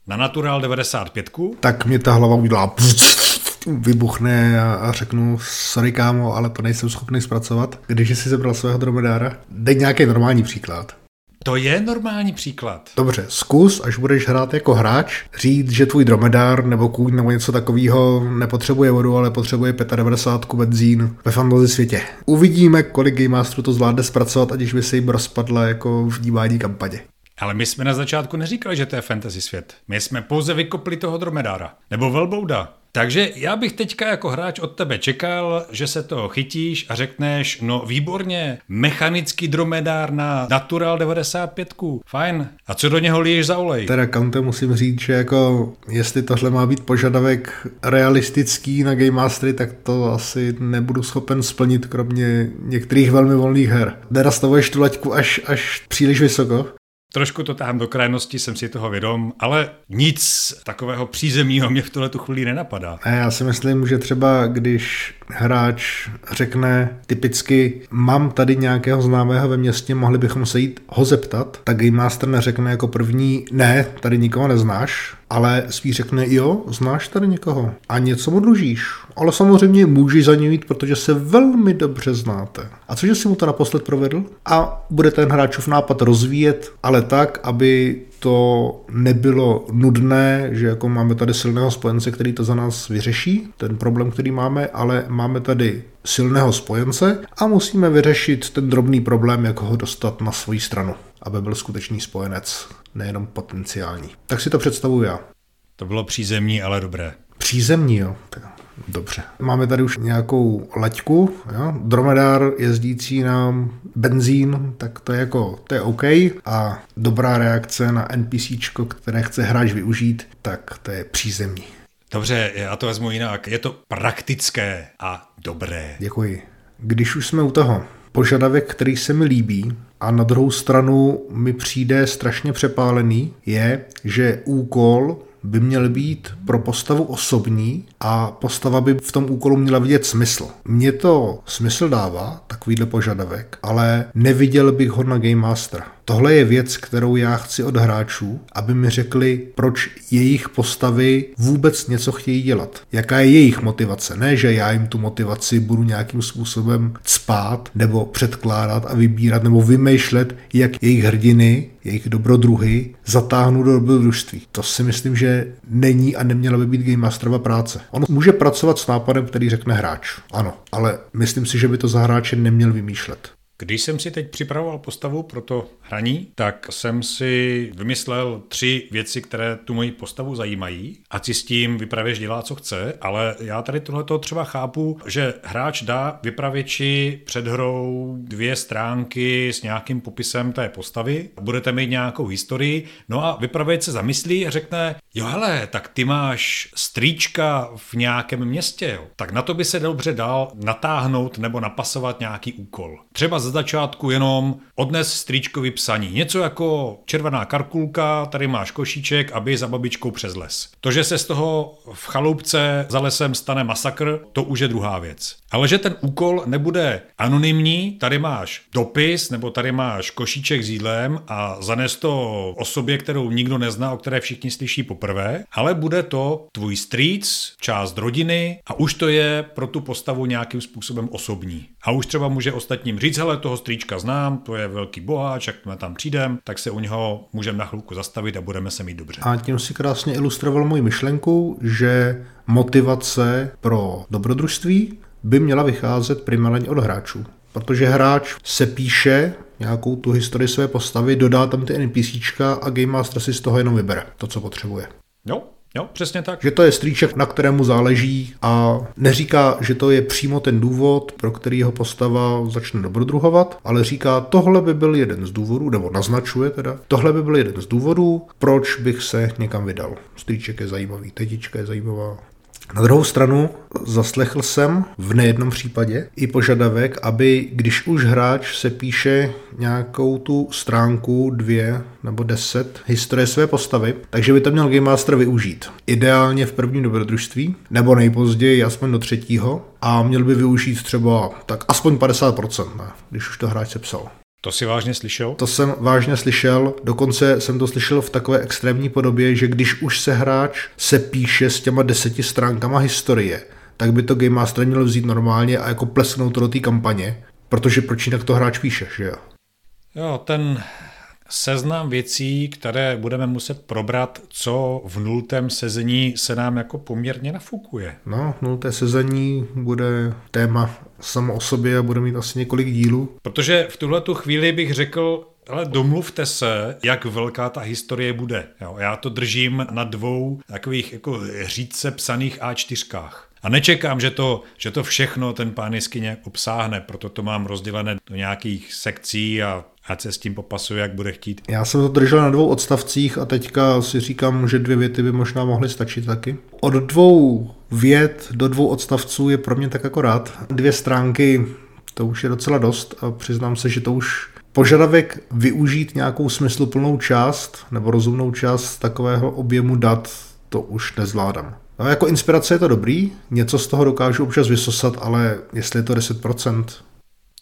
na Natural 95, Tak mě ta hlava udělá vybuchne a, řeknu, sorry kámo, ale to nejsem schopný zpracovat. Když jsi sebral svého dromedára, dej nějaký normální příklad. To je normální příklad. Dobře, zkus, až budeš hrát jako hráč, říct, že tvůj dromedár nebo kůň nebo něco takového nepotřebuje vodu, ale potřebuje 95 benzín ve fantasy světě. Uvidíme, kolik Game Masterů to zvládne zpracovat, ať už by se jim rozpadla jako vnímání kampaně. Ale my jsme na začátku neříkali, že to je fantasy svět. My jsme pouze vykopli toho dromedára. Nebo velbouda. Takže já bych teďka jako hráč od tebe čekal, že se toho chytíš a řekneš, no výborně, mechanický dromedár na Natural 95. Fajn. A co do něho liješ za olej? Teda Kante musím říct, že jako jestli tohle má být požadavek realistický na Game Mastery, tak to asi nebudu schopen splnit, kromě některých velmi volných her. Nerastavuješ tu laťku až, až příliš vysoko. Trošku to táhám do krajnosti, jsem si toho vědom, ale nic takového přízemního mě v tuhle tu chvíli nenapadá. Ne, já si myslím, že třeba když hráč řekne typicky, mám tady nějakého známého ve městě, mohli bychom se jít ho zeptat, tak Game Master neřekne jako první, ne, tady nikoho neznáš, ale spíš řekne, jo, znáš tady někoho a něco mu dlužíš. Ale samozřejmě můžeš za ně jít, protože se velmi dobře znáte. A cože si mu to naposled provedl? A bude ten hráčův nápad rozvíjet, ale tak, aby to nebylo nudné, že jako máme tady silného spojence, který to za nás vyřeší, ten problém, který máme, ale máme tady silného spojence a musíme vyřešit ten drobný problém, jak ho dostat na svoji stranu, aby byl skutečný spojenec, nejenom potenciální. Tak si to představuju já. To bylo přízemní, ale dobré. Přízemní, jo. Tak Dobře. Máme tady už nějakou laťku, jo? dromedár jezdící na benzín, tak to je jako, to je OK. A dobrá reakce na NPC, které chce hráč využít, tak to je přízemní. Dobře, já to vezmu jinak. Je to praktické a dobré. Děkuji. Když už jsme u toho, požadavek, který se mi líbí, a na druhou stranu mi přijde strašně přepálený, je, že úkol by měl být pro postavu osobní a postava by v tom úkolu měla vidět smysl. Mně to smysl dává, takovýhle požadavek, ale neviděl bych ho na Game Master. Tohle je věc, kterou já chci od hráčů, aby mi řekli, proč jejich postavy vůbec něco chtějí dělat. Jaká je jejich motivace. Ne, že já jim tu motivaci budu nějakým způsobem spát nebo předkládat a vybírat nebo vymýšlet, jak jejich hrdiny, jejich dobrodruhy zatáhnu do dobrodružství. To si myslím, že není a neměla by být Game Masterova práce. On může pracovat s nápadem, který řekne hráč. Ano, ale myslím si, že by to za hráče neměl vymýšlet. Když jsem si teď připravoval postavu pro to hraní, tak jsem si vymyslel tři věci, které tu moji postavu zajímají. A si s tím vypravěč dělá, co chce, ale já tady tohleto třeba chápu, že hráč dá vypravěči před hrou dvě stránky s nějakým popisem té postavy, budete mít nějakou historii, no a vypravěč se zamyslí a řekne, jo hele, tak ty máš strýčka v nějakém městě, jo. tak na to by se dobře dal natáhnout nebo napasovat nějaký úkol. Třeba ze začátku jenom odnes strýčkovi psaní. Něco jako červená karkulka, tady máš košíček, aby za babičkou přes les. To, že se z toho v chaloupce za lesem stane masakr, to už je druhá věc. Ale že ten úkol nebude anonymní, tady máš dopis nebo tady máš košíček s jídlem a zanes to osobě, kterou nikdo nezná, o které všichni slyší poprvé, ale bude to tvůj strýc, část rodiny a už to je pro tu postavu nějakým způsobem osobní. A už třeba může ostatním říct, hele, toho strýčka znám, to je velký boháč, jak jsme tam přijdem, tak se u něho můžeme na chvilku zastavit a budeme se mít dobře. A tím si krásně ilustroval moji myšlenku, že motivace pro dobrodružství by měla vycházet primárně od hráčů. Protože hráč se píše nějakou tu historii své postavy, dodá tam ty NPCčka a Game Master si z toho jenom vybere to, co potřebuje. Jo, Jo, přesně tak. Že to je strýček, na kterému záleží a neříká, že to je přímo ten důvod, pro který jeho postava začne dobrodruhovat, ale říká, tohle by byl jeden z důvodů, nebo naznačuje teda, tohle by byl jeden z důvodů, proč bych se někam vydal. Strýček je zajímavý, tetička je zajímavá, na druhou stranu zaslechl jsem v nejednom případě i požadavek, aby když už hráč se píše nějakou tu stránku, dvě nebo deset historie své postavy, takže by to měl Game Master využít. Ideálně v prvním dobrodružství, nebo nejpozději aspoň do třetího a měl by využít třeba tak aspoň 50%, ne, když už to hráč sepsal. To si vážně slyšel? To jsem vážně slyšel, dokonce jsem to slyšel v takové extrémní podobě, že když už se hráč se píše s těma deseti stránkama historie, tak by to Game Master měl vzít normálně a jako plesnout to do té kampaně, protože proč jinak to hráč píše, že jo? Jo, ten seznam věcí, které budeme muset probrat, co v nultém sezení se nám jako poměrně nafukuje. No, nulté sezení bude téma samo o sobě a bude mít asi několik dílů. Protože v tuhle tu chvíli bych řekl, ale domluvte se, jak velká ta historie bude. Jo, já to držím na dvou takových jako řídce psaných A4. A nečekám, že to, že to všechno ten pán jeskyně obsáhne, proto to mám rozdělené do nějakých sekcí a ať se s tím popasuje, jak bude chtít. Já jsem to držel na dvou odstavcích a teďka si říkám, že dvě věty by možná mohly stačit taky. Od dvou vět do dvou odstavců je pro mě tak akorát. Dvě stránky, to už je docela dost a přiznám se, že to už požadavek využít nějakou smysluplnou část nebo rozumnou část takového objemu dat, to už nezvládám. No, jako inspirace je to dobrý, něco z toho dokážu občas vysosat, ale jestli je to 10%,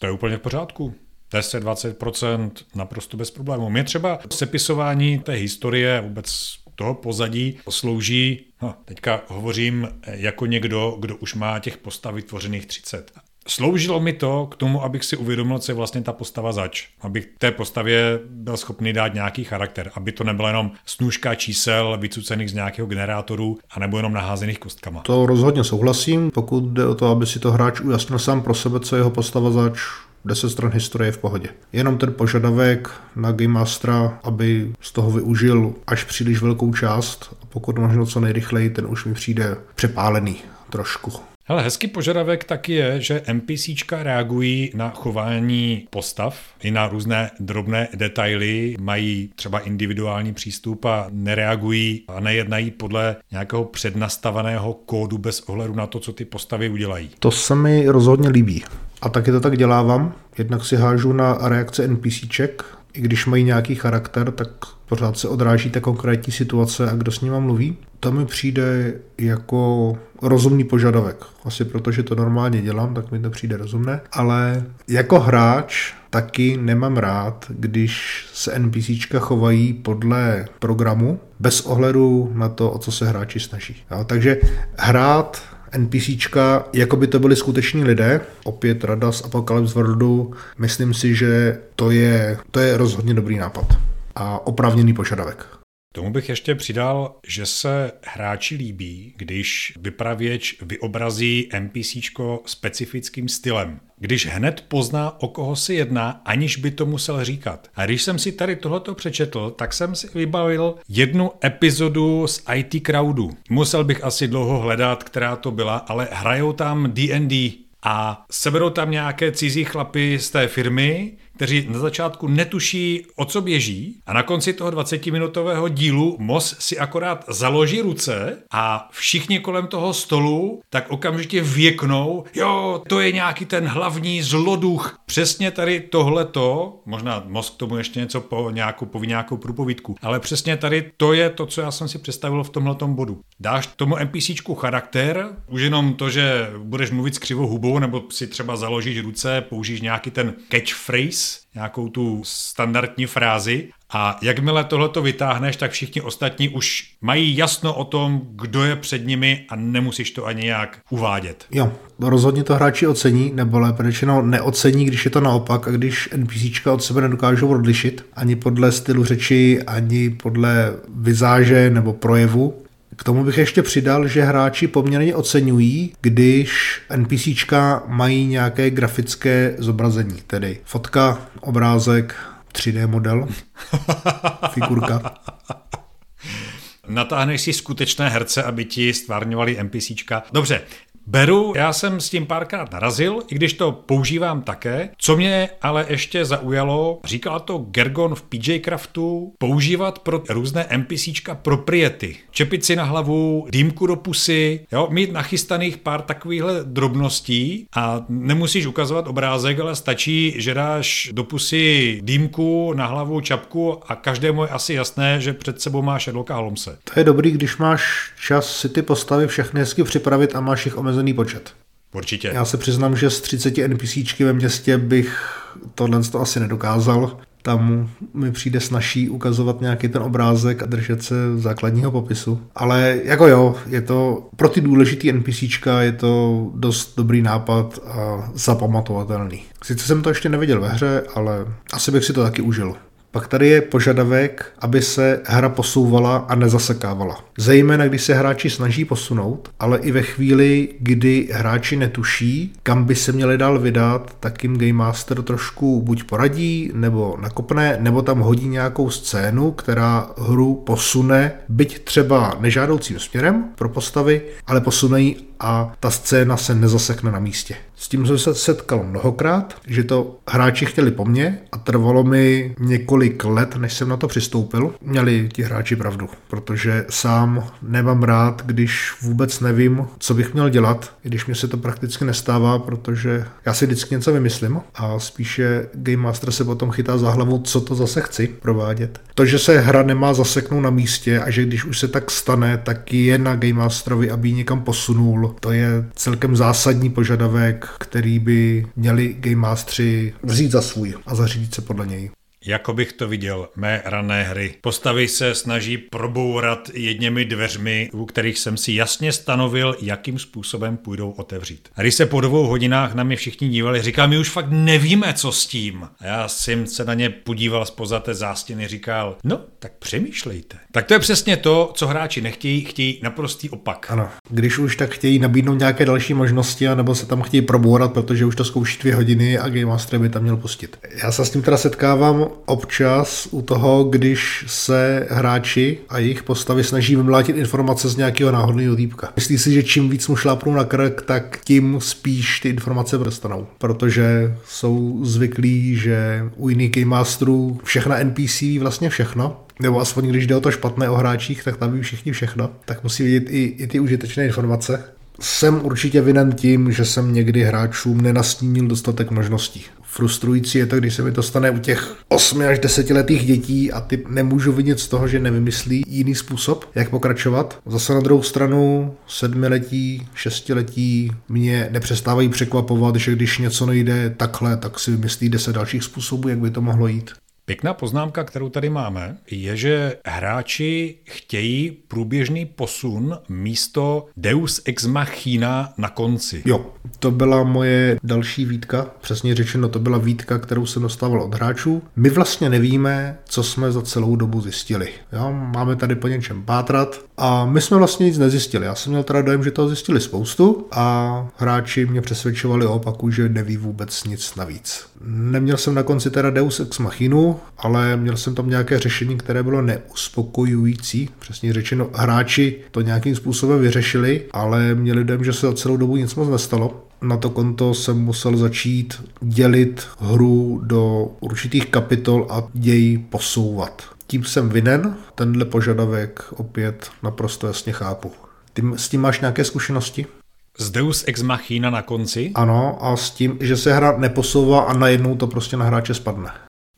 To je úplně v pořádku. 10-20% naprosto bez problémů. Mě třeba sepisování té historie, vůbec toho pozadí slouží, no, teďka hovořím jako někdo, kdo už má těch postav vytvořených 30. Sloužilo mi to k tomu, abych si uvědomil, co je vlastně ta postava zač. Abych té postavě byl schopný dát nějaký charakter, aby to nebyla jenom snůžka čísel vycucených z nějakého generátoru, anebo jenom naházených kostkama. To rozhodně souhlasím, pokud jde o to, aby si to hráč ujasnil sám pro sebe, co je jeho postava zač, 10 stran historie je v pohodě. Jenom ten požadavek na Game Mastera, aby z toho využil až příliš velkou část a pokud možno co nejrychleji, ten už mi přijde přepálený trošku. Hele, hezký požadavek taky je, že NPCčka reagují na chování postav i na různé drobné detaily, mají třeba individuální přístup a nereagují a nejednají podle nějakého přednastaveného kódu bez ohledu na to, co ty postavy udělají. To se mi rozhodně líbí. A taky to tak dělávám. Jednak si hážu na reakce NPCček, i když mají nějaký charakter, tak pořád se odráží ta konkrétní situace a kdo s nima mluví. To mi přijde jako rozumný požadavek. Asi protože to normálně dělám, tak mi to přijde rozumné. Ale jako hráč taky nemám rád, když se NPCčka chovají podle programu, bez ohledu na to, o co se hráči snaží. Jo, takže hrát NPCčka, jako by to byli skuteční lidé, opět rada z Apocalypse Worldu, myslím si, že to je, to je rozhodně dobrý nápad a oprávněný požadavek. Tomu bych ještě přidal, že se hráči líbí, když vypravěč vyobrazí NPCčko specifickým stylem. Když hned pozná, o koho se jedná, aniž by to musel říkat. A když jsem si tady tohleto přečetl, tak jsem si vybavil jednu epizodu z IT Crowdu. Musel bych asi dlouho hledat, která to byla, ale hrajou tam D&D a seberou tam nějaké cizí chlapy z té firmy, kteří na začátku netuší, o co běží a na konci toho 20-minutového dílu Mos si akorát založí ruce a všichni kolem toho stolu tak okamžitě věknou, jo, to je nějaký ten hlavní zloduch. Přesně tady tohleto, možná Mos k tomu ještě něco po nějakou, poví nějakou průpovídku, ale přesně tady to je to, co já jsem si představil v tomhletom bodu. Dáš tomu NPCčku charakter, už jenom to, že budeš mluvit s křivou hubou, nebo si třeba založíš ruce, použiješ nějaký ten catchphrase, nějakou tu standardní frázi a jakmile tohleto vytáhneš, tak všichni ostatní už mají jasno o tom, kdo je před nimi a nemusíš to ani nějak uvádět. Jo, rozhodně to hráči ocení, nebo lépe řečeno neocení, když je to naopak a když NPCčka od sebe nedokážou odlišit, ani podle stylu řeči, ani podle vizáže nebo projevu, k tomu bych ještě přidal, že hráči poměrně oceňují, když NPCčka mají nějaké grafické zobrazení, tedy fotka, obrázek, 3D model, (laughs) figurka. Natáhneš si skutečné herce, aby ti stvárňovali NPCčka. Dobře, Beru, já jsem s tím párkrát narazil, i když to používám také. Co mě ale ještě zaujalo, říkala to Gergon v PJ Craftu, používat pro různé NPCčka propriety. Čepit si na hlavu, dýmku do pusy, jo, mít nachystaných pár takovýchhle drobností a nemusíš ukazovat obrázek, ale stačí, že dáš do pusy dýmku na hlavu, čapku a každému je asi jasné, že před sebou máš Sherlocka Holmese. To je dobrý, když máš čas si ty postavy všechny hezky připravit a máš jich omezený počet. Určitě. Já se přiznám, že z 30 NPCčky ve městě bych tohle to asi nedokázal. Tam mi přijde snažší ukazovat nějaký ten obrázek a držet se základního popisu. Ale jako jo, je to pro ty důležitý NPCčka je to dost dobrý nápad a zapamatovatelný. Sice jsem to ještě neviděl ve hře, ale asi bych si to taky užil. Pak tady je požadavek, aby se hra posouvala a nezasekávala. Zejména když se hráči snaží posunout, ale i ve chvíli, kdy hráči netuší, kam by se měli dál vydat, tak jim Game Master trošku buď poradí, nebo nakopne, nebo tam hodí nějakou scénu, která hru posune, byť třeba nežádoucím směrem pro postavy, ale posune ji a ta scéna se nezasekne na místě. S tím jsem se setkal mnohokrát, že to hráči chtěli po mně a trvalo mi několik let, než jsem na to přistoupil. Měli ti hráči pravdu, protože sám nemám rád, když vůbec nevím, co bych měl dělat, i když mi se to prakticky nestává, protože já si vždycky něco vymyslím a spíše Game Master se potom chytá za hlavu, co to zase chci provádět. To, že se hra nemá zaseknout na místě a že když už se tak stane, tak je na Game Masterovi, aby ji někam posunul. To je celkem zásadní požadavek, který by měli Game Mastery vzít za svůj a zařídit se podle něj. Jako bych to viděl, mé rané hry. Postavy se snaží probourat jedněmi dveřmi, u kterých jsem si jasně stanovil, jakým způsobem půjdou otevřít. A když se po dvou hodinách na mě všichni dívali, říkal mi už fakt nevíme, co s tím. A já jsem se na ně podíval spoza té zástěny, říkal, no, tak přemýšlejte. Tak to je přesně to, co hráči nechtějí, chtějí naprostý opak. Ano, když už tak chtějí nabídnout nějaké další možnosti, anebo se tam chtějí probourat, protože už to zkouší dvě hodiny a Game Master by tam měl pustit. Já se s tím teda setkávám občas u toho, když se hráči a jejich postavy snaží vymlátit informace z nějakého náhodného týpka. Myslí si, že čím víc mu šlápnou na krk, tak tím spíš ty informace dostanou, protože jsou zvyklí, že u jiných Game Masterů všechna NPC ví vlastně všechno, nebo aspoň když jde o to špatné o hráčích, tak tam ví všichni všechno, tak musí vidět i, i ty užitečné informace. Jsem určitě vinen tím, že jsem někdy hráčům nenastínil dostatek možností frustrující je to, když se mi to stane u těch 8 až 10 letých dětí a ty nemůžu vidět z toho, že nevymyslí jiný způsob, jak pokračovat. Zase na druhou stranu sedmiletí, šestiletí mě nepřestávají překvapovat, že když něco nejde takhle, tak si vymyslí 10 dalších způsobů, jak by to mohlo jít. Pěkná poznámka, kterou tady máme, je, že hráči chtějí průběžný posun místo Deus ex machina na konci. Jo, to byla moje další výtka, přesně řečeno, to byla výtka, kterou jsem dostával od hráčů. My vlastně nevíme, co jsme za celou dobu zjistili. Jo, máme tady po něčem pátrat a my jsme vlastně nic nezjistili. Já jsem měl teda dojem, že toho zjistili spoustu a hráči mě přesvědčovali o opaku, že neví vůbec nic navíc. Neměl jsem na konci teda Deus ex machinu, ale měl jsem tam nějaké řešení, které bylo neuspokojující. Přesně řečeno, hráči to nějakým způsobem vyřešili, ale měli dojem, že se za celou dobu nic moc nestalo. Na to konto jsem musel začít dělit hru do určitých kapitol a děj posouvat. Tím jsem vinen, tenhle požadavek opět naprosto jasně chápu. Ty s tím máš nějaké zkušenosti? Z Deus Ex Machina na konci? Ano, a s tím, že se hra neposouvá a najednou to prostě na hráče spadne.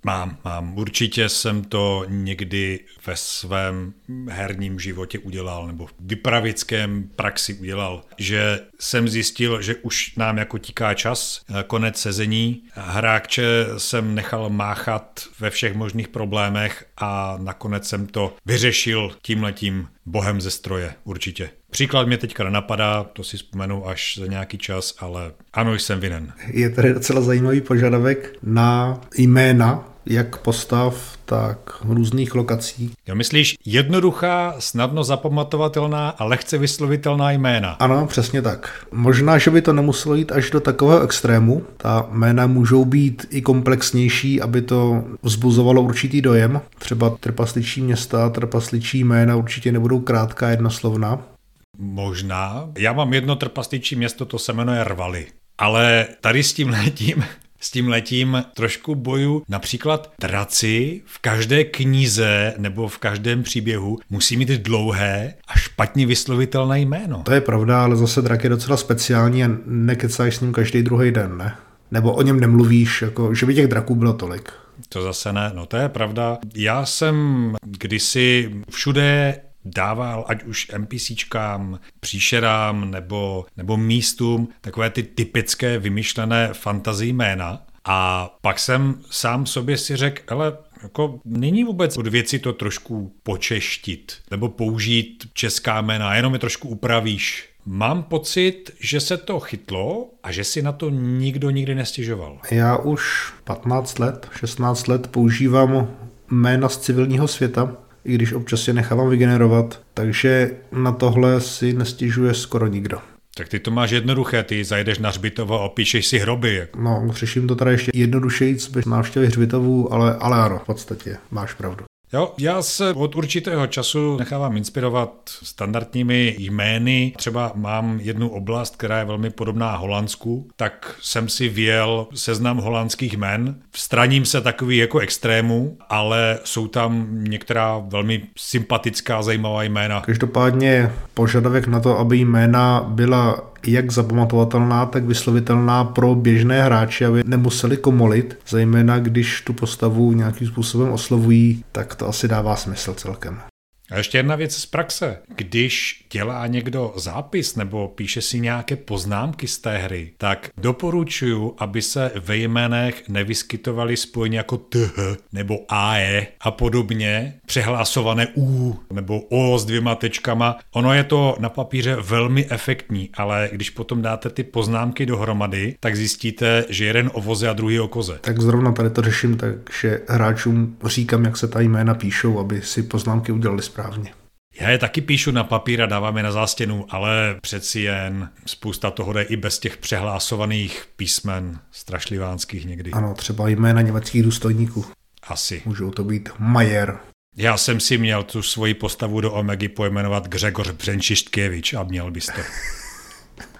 Mám, mám. Určitě jsem to někdy ve svém herním životě udělal, nebo v vypravickém praxi udělal, že jsem zjistil, že už nám jako tíká čas, konec sezení. Hráče jsem nechal máchat ve všech možných problémech a nakonec jsem to vyřešil tímhletím bohem ze stroje, určitě. Příklad mě teďka nenapadá, to si vzpomenu až za nějaký čas, ale ano, jsem vinen. Je tady docela zajímavý požadavek na jména jak postav, tak různých lokací. Jo, myslíš jednoduchá, snadno zapamatovatelná a lehce vyslovitelná jména? Ano, přesně tak. Možná, že by to nemuselo jít až do takového extrému. Ta jména můžou být i komplexnější, aby to vzbuzovalo určitý dojem. Třeba trpasličí města, trpasličí jména určitě nebudou krátká jednoslovná. Možná. Já mám jedno trpasličí město, to se jmenuje Rvali. Ale tady s tím letím s tím letím trošku boju. Například draci v každé knize nebo v každém příběhu musí mít dlouhé a špatně vyslovitelné jméno. To je pravda, ale zase drak je docela speciální a nekecáš s ním každý druhý den, ne? Nebo o něm nemluvíš, jako, že by těch draků bylo tolik. To zase ne, no to je pravda. Já jsem kdysi všude dával ať už NPCčkám, příšerám nebo, nebo místům takové ty typické vymyšlené fantazii jména. A pak jsem sám sobě si řekl, ale jako není vůbec od věci to trošku počeštit, nebo použít česká jména, jenom je trošku upravíš. Mám pocit, že se to chytlo a že si na to nikdo nikdy nestěžoval. Já už 15 let, 16 let používám jména z civilního světa, i když občas je nechávám vygenerovat, takže na tohle si nestěžuje skoro nikdo. Tak ty to máš jednoduché, ty zajdeš na hřbitov a opíšeš si hroby. No, řeším to teda ještě jednodušejíc bez návštěvy hřbitovů, ale, ale ano, v podstatě máš pravdu. Jo, já se od určitého času nechávám inspirovat standardními jmény. Třeba mám jednu oblast, která je velmi podobná Holandsku, tak jsem si věl seznam holandských jmén. Straním se takový jako extrému, ale jsou tam některá velmi sympatická, zajímavá jména. Každopádně požadavek na to, aby jména byla jak zapamatovatelná, tak vyslovitelná pro běžné hráče, aby nemuseli komolit, zejména když tu postavu nějakým způsobem oslovují, tak to asi dává smysl celkem. A ještě jedna věc z praxe. Když dělá někdo zápis nebo píše si nějaké poznámky z té hry, tak doporučuju, aby se ve jménech nevyskytovaly spojení jako th nebo ae a podobně, přehlásované u nebo o s dvěma tečkama. Ono je to na papíře velmi efektní, ale když potom dáte ty poznámky dohromady, tak zjistíte, že jeden o voze a druhý o koze. Tak zrovna tady to řeším tak, že hráčům říkám, jak se ta jména píšou, aby si poznámky udělali správně. Já je taky píšu na papír a dávám je na zástěnu, ale přeci jen spousta toho jde i bez těch přehlásovaných písmen strašlivánských někdy. Ano, třeba jména německých důstojníků. Asi. Můžou to být Majer. Já jsem si měl tu svoji postavu do Omegy pojmenovat Gregor Břenčištkěvič a měl bys to. (laughs)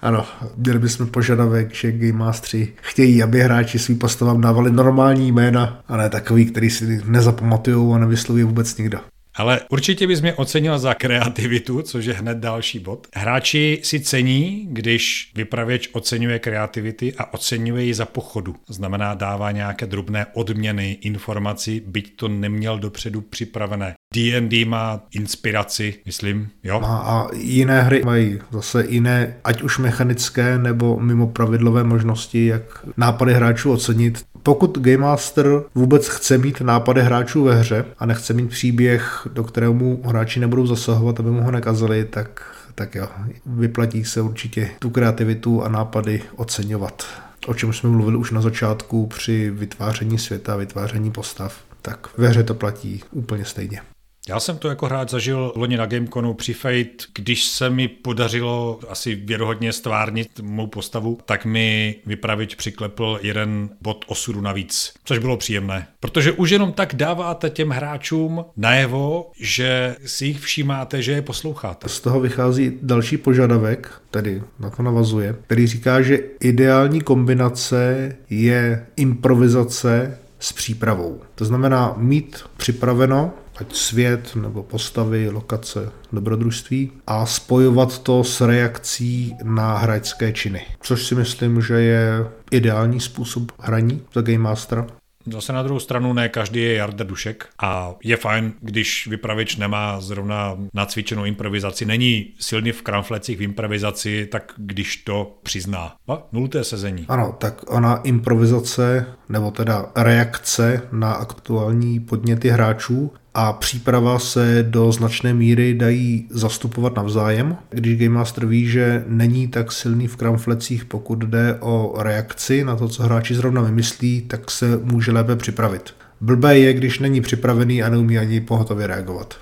Ano, měli bychom požadavek, že Game Mastery chtějí, aby hráči svým postavám dávali normální jména, a ne takový, který si nezapamatujou a nevysloví vůbec nikdo. Ale určitě bys mě ocenil za kreativitu, což je hned další bod. Hráči si cení, když vypravěč oceňuje kreativity a oceňuje ji za pochodu. Znamená, dává nějaké drobné odměny, informací, byť to neměl dopředu připravené. D&D má inspiraci, myslím, jo? A, a jiné hry mají zase jiné, ať už mechanické nebo mimo pravidlové možnosti, jak nápady hráčů ocenit. Pokud Game Master vůbec chce mít nápady hráčů ve hře a nechce mít příběh, do kterého mu hráči nebudou zasahovat, aby mu ho nekazili, tak, tak jo, vyplatí se určitě tu kreativitu a nápady oceňovat. O čem jsme mluvili už na začátku při vytváření světa, vytváření postav. Tak ve hře to platí úplně stejně. Já jsem to jako hráč zažil loni na Gameconu při Fate, když se mi podařilo asi věrohodně stvárnit mou postavu, tak mi vypravič přiklepl jeden bod osudu navíc, což bylo příjemné. Protože už jenom tak dáváte těm hráčům najevo, že si jich všímáte, že je posloucháte. Z toho vychází další požadavek, tedy na to navazuje, který říká, že ideální kombinace je improvizace s přípravou. To znamená mít připraveno ať svět nebo postavy, lokace, dobrodružství a spojovat to s reakcí na hračské činy. Což si myslím, že je ideální způsob hraní za Game Mastera. Zase na druhou stranu ne každý je Jarda Dušek a je fajn, když vypravěč nemá zrovna nacvičenou improvizaci, není silný v kramflecích v improvizaci, tak když to přizná. A nulté sezení. Ano, tak ona improvizace, nebo teda reakce na aktuální podněty hráčů a příprava se do značné míry dají zastupovat navzájem. Když Game Master ví, že není tak silný v kramflecích, pokud jde o reakci na to, co hráči zrovna vymyslí, tak se může lépe připravit. Blbé je, když není připravený a neumí ani pohotově reagovat.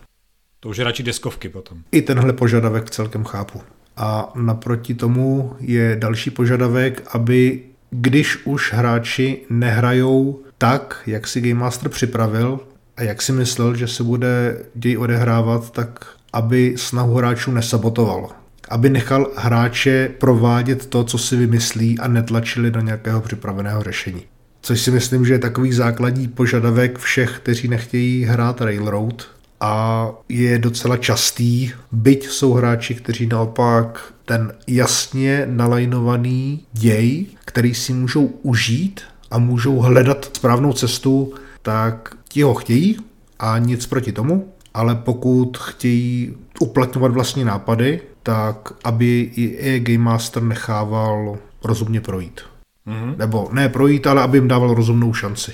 To už je radši deskovky potom. I tenhle požadavek celkem chápu. A naproti tomu je další požadavek, aby když už hráči nehrajou tak, jak si Game Master připravil, a jak si myslel, že se bude děj odehrávat, tak aby snahu hráčů nesabotoval. Aby nechal hráče provádět to, co si vymyslí a netlačili do nějakého připraveného řešení. Což si myslím, že je takový základní požadavek všech, kteří nechtějí hrát Railroad a je docela častý, byť jsou hráči, kteří naopak ten jasně nalajnovaný děj, který si můžou užít a můžou hledat správnou cestu, tak ti ho chtějí a nic proti tomu, ale pokud chtějí uplatňovat vlastní nápady, tak aby i Game Master nechával rozumně projít. Mm-hmm. Nebo ne projít, ale aby jim dával rozumnou šanci.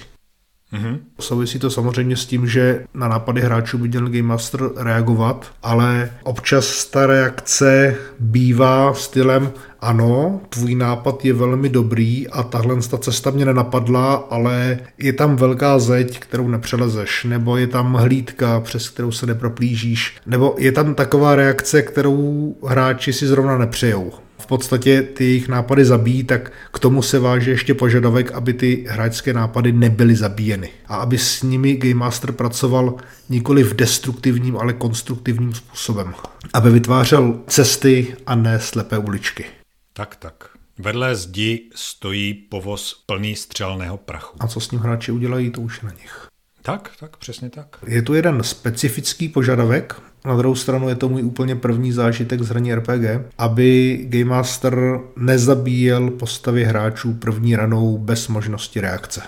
Mm-hmm. Souvisí to samozřejmě s tím, že na nápady hráčů by měl Game Master reagovat, ale občas ta reakce bývá stylem ano, tvůj nápad je velmi dobrý a tahle ta cesta mě nenapadla, ale je tam velká zeď, kterou nepřelezeš, nebo je tam hlídka, přes kterou se neproplížíš, nebo je tam taková reakce, kterou hráči si zrovna nepřejou podstatě ty jejich nápady zabíjí, tak k tomu se váže ještě požadavek, aby ty hráčské nápady nebyly zabíjeny. A aby s nimi Game Master pracoval nikoli v destruktivním, ale konstruktivním způsobem. Aby vytvářel cesty a ne slepé uličky. Tak, tak. Vedle zdi stojí povoz plný střelného prachu. A co s ním hráči udělají, to už je na nich. Tak, tak, přesně tak. Je tu jeden specifický požadavek, na druhou stranu je to můj úplně první zážitek z hraní RPG, aby Game Master nezabíjel postavy hráčů první ranou bez možnosti reakce.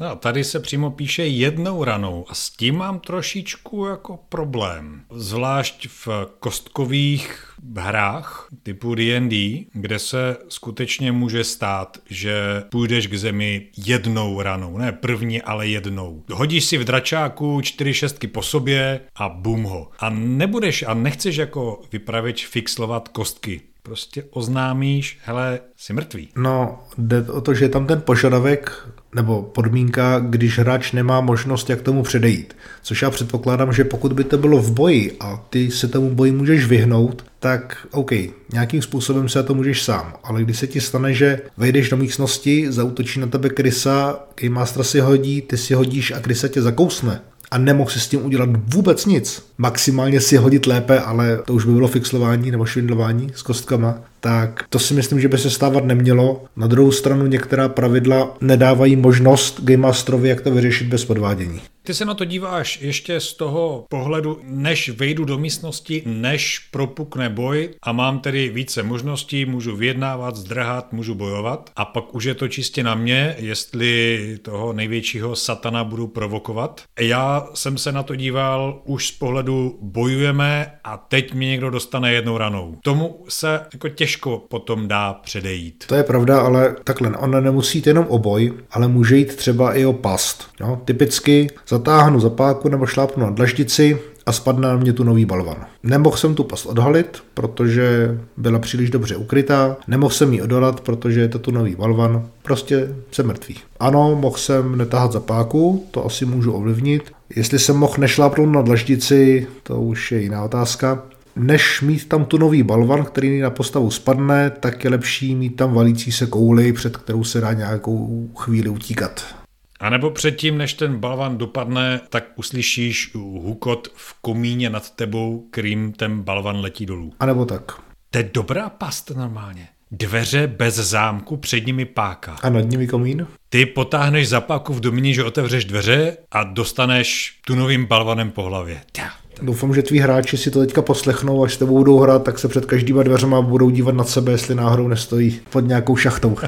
No, tady se přímo píše jednou ranou a s tím mám trošičku jako problém. Zvlášť v kostkových hrách typu D&D, kde se skutečně může stát, že půjdeš k zemi jednou ranou, ne první, ale jednou. Hodíš si v dračáku čtyři šestky po sobě a bum ho. A nebudeš a nechceš jako vypravěč fixlovat kostky prostě oznámíš, hele, jsi mrtvý. No, jde o to, že je tam ten požadavek nebo podmínka, když hráč nemá možnost, jak tomu předejít. Což já předpokládám, že pokud by to bylo v boji a ty se tomu boji můžeš vyhnout, tak OK, nějakým způsobem se to můžeš sám, ale když se ti stane, že vejdeš do místnosti, zautočí na tebe Krysa, Game Master si hodí, ty si hodíš a Krysa tě zakousne, a nemohl si s tím udělat vůbec nic. Maximálně si hodit lépe, ale to už by bylo fixlování nebo švindlování s kostkama tak to si myslím, že by se stávat nemělo. Na druhou stranu některá pravidla nedávají možnost Game Masterovi, jak to vyřešit bez podvádění. Ty se na to díváš ještě z toho pohledu, než vejdu do místnosti, než propukne boj a mám tedy více možností, můžu vyjednávat, zdrhat, můžu bojovat a pak už je to čistě na mě, jestli toho největšího satana budu provokovat. Já jsem se na to díval už z pohledu bojujeme a teď mě někdo dostane jednou ranou. Tomu se jako těžko těžko potom dá předejít. To je pravda, ale takhle, ona nemusí jít jenom o boj, ale může jít třeba i o past. Jo? Typicky zatáhnu za páku nebo šlápnu na dlaždici, a spadne na mě tu nový balvan. Nemohl jsem tu past odhalit, protože byla příliš dobře ukrytá, nemohl jsem ji odolat, protože je to tu nový balvan, prostě jsem mrtvý. Ano, mohl jsem netahat za páku, to asi můžu ovlivnit. Jestli jsem mohl nešlápnout na dlaždici, to už je jiná otázka než mít tam tu nový balvan, který na postavu spadne, tak je lepší mít tam valící se kouli, před kterou se dá nějakou chvíli utíkat. A nebo předtím, než ten balvan dopadne, tak uslyšíš hukot v komíně nad tebou, kterým ten balvan letí dolů. A nebo tak. To je dobrá past normálně. Dveře bez zámku, před nimi páka. A nad nimi komín? Ty potáhneš za páku v domině, že otevřeš dveře a dostaneš tu novým balvanem po hlavě. Tja. Doufám, že tví hráči si to teďka poslechnou, až s tebou budou hrát, tak se před každýma dveřma budou dívat nad sebe, jestli náhodou nestojí pod nějakou šachtou. (laughs)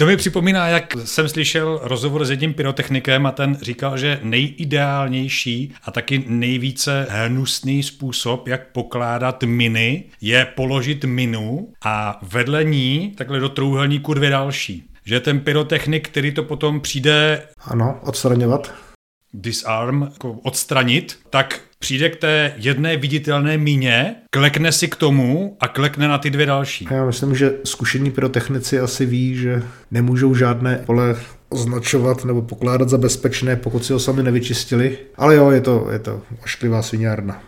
To mi připomíná, jak jsem slyšel rozhovor s jedním pyrotechnikem a ten říkal, že nejideálnější a taky nejvíce hnusný způsob, jak pokládat miny, je položit minu a vedle ní takhle do trouhelníku dvě další. Že ten pyrotechnik, který to potom přijde... Ano, odstraňovat disarm, jako odstranit, tak přijde k té jedné viditelné míně, klekne si k tomu a klekne na ty dvě další. Já myslím, že zkušení pyrotechnici asi ví, že nemůžou žádné pole označovat nebo pokládat za bezpečné, pokud si ho sami nevyčistili. Ale jo, je to, je to ošklivá sviňárna.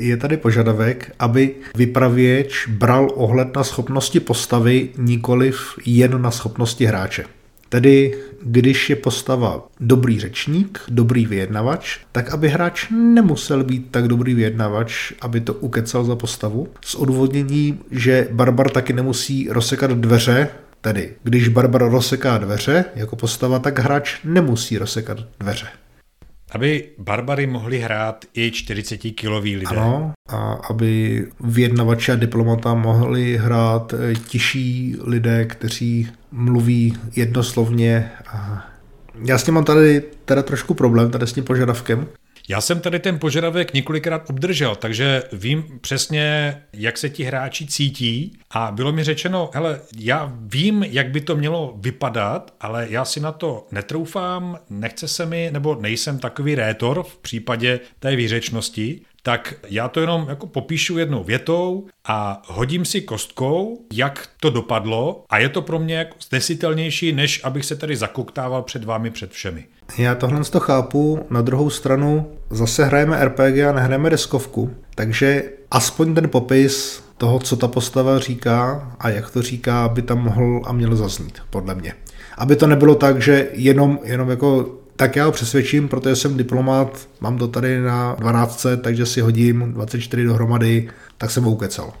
Je tady požadavek, aby vypravěč bral ohled na schopnosti postavy, nikoliv jen na schopnosti hráče. Tedy, když je postava dobrý řečník, dobrý vyjednavač, tak aby hráč nemusel být tak dobrý vyjednavač, aby to ukecal za postavu, s odvodněním, že barbar taky nemusí rozsekat dveře, tedy když barbar rozseká dveře jako postava, tak hráč nemusí rozsekat dveře. Aby barbary mohli hrát i 40-kiloví lidé. Ano, a aby vyjednavači a diplomata mohli hrát eh, tiší lidé, kteří mluví jednoslovně. Já s tím mám tady teda trošku problém, tady s tím požadavkem, já jsem tady ten požadavek několikrát obdržel, takže vím přesně, jak se ti hráči cítí. A bylo mi řečeno, hele, já vím, jak by to mělo vypadat, ale já si na to netroufám, nechce se mi, nebo nejsem takový rétor v případě té výřečnosti, tak já to jenom jako popíšu jednou větou a hodím si kostkou, jak to dopadlo a je to pro mě jako znesitelnější, než abych se tady zakoktával před vámi, před všemi. Já tohle to chápu, na druhou stranu zase hrajeme RPG a nehrajeme deskovku, takže aspoň ten popis toho, co ta postava říká a jak to říká, by tam mohl a měl zaznít, podle mě. Aby to nebylo tak, že jenom, jenom jako tak já ho přesvědčím, protože jsem diplomát, mám to tady na 12, takže si hodím 24 dohromady, tak jsem ho ukecal.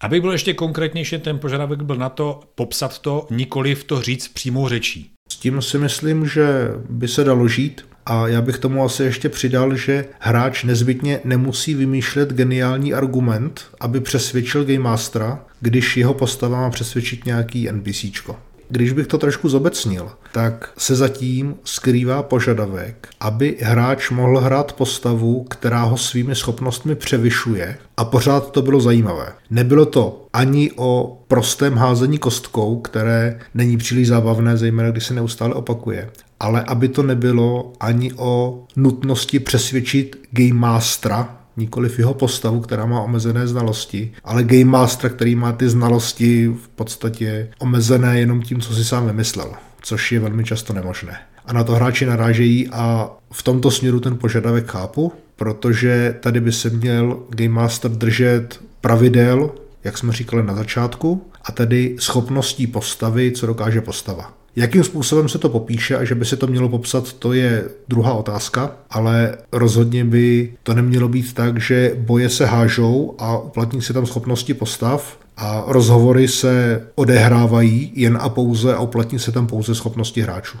Aby byl ještě konkrétnější, ten požadavek byl na to popsat to, nikoli v to říct přímou řečí. S tím si myslím, že by se dalo žít. A já bych tomu asi ještě přidal, že hráč nezbytně nemusí vymýšlet geniální argument, aby přesvědčil Game Mastera, když jeho postava má přesvědčit nějaký NPCčko. Když bych to trošku zobecnil, tak se zatím skrývá požadavek, aby hráč mohl hrát postavu, která ho svými schopnostmi převyšuje a pořád to bylo zajímavé. Nebylo to ani o prostém házení kostkou, které není příliš zábavné, zejména když se neustále opakuje, ale aby to nebylo ani o nutnosti přesvědčit Game Mastera, nikoliv jeho postavu, která má omezené znalosti, ale Game Master, který má ty znalosti v podstatě omezené jenom tím, co si sám vymyslel, což je velmi často nemožné. A na to hráči narážejí a v tomto směru ten požadavek chápu, protože tady by se měl Game Master držet pravidel, jak jsme říkali na začátku, a tedy schopností postavy, co dokáže postava. Jakým způsobem se to popíše a že by se to mělo popsat, to je druhá otázka, ale rozhodně by to nemělo být tak, že boje se hážou a uplatní se tam schopnosti postav a rozhovory se odehrávají jen a pouze a uplatní se tam pouze schopnosti hráčů.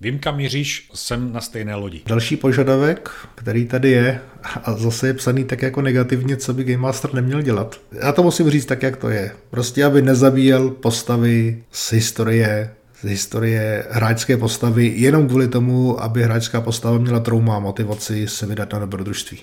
Vím, kam míříš, jsem na stejné lodi. Další požadavek, který tady je, a zase je psaný tak jako negativně, co by Game Master neměl dělat. Já to musím říct tak, jak to je. Prostě, aby nezabíjel postavy z historie, z historie hráčské postavy jenom kvůli tomu, aby hráčská postava měla trauma a motivaci se vydat na dobrodružství.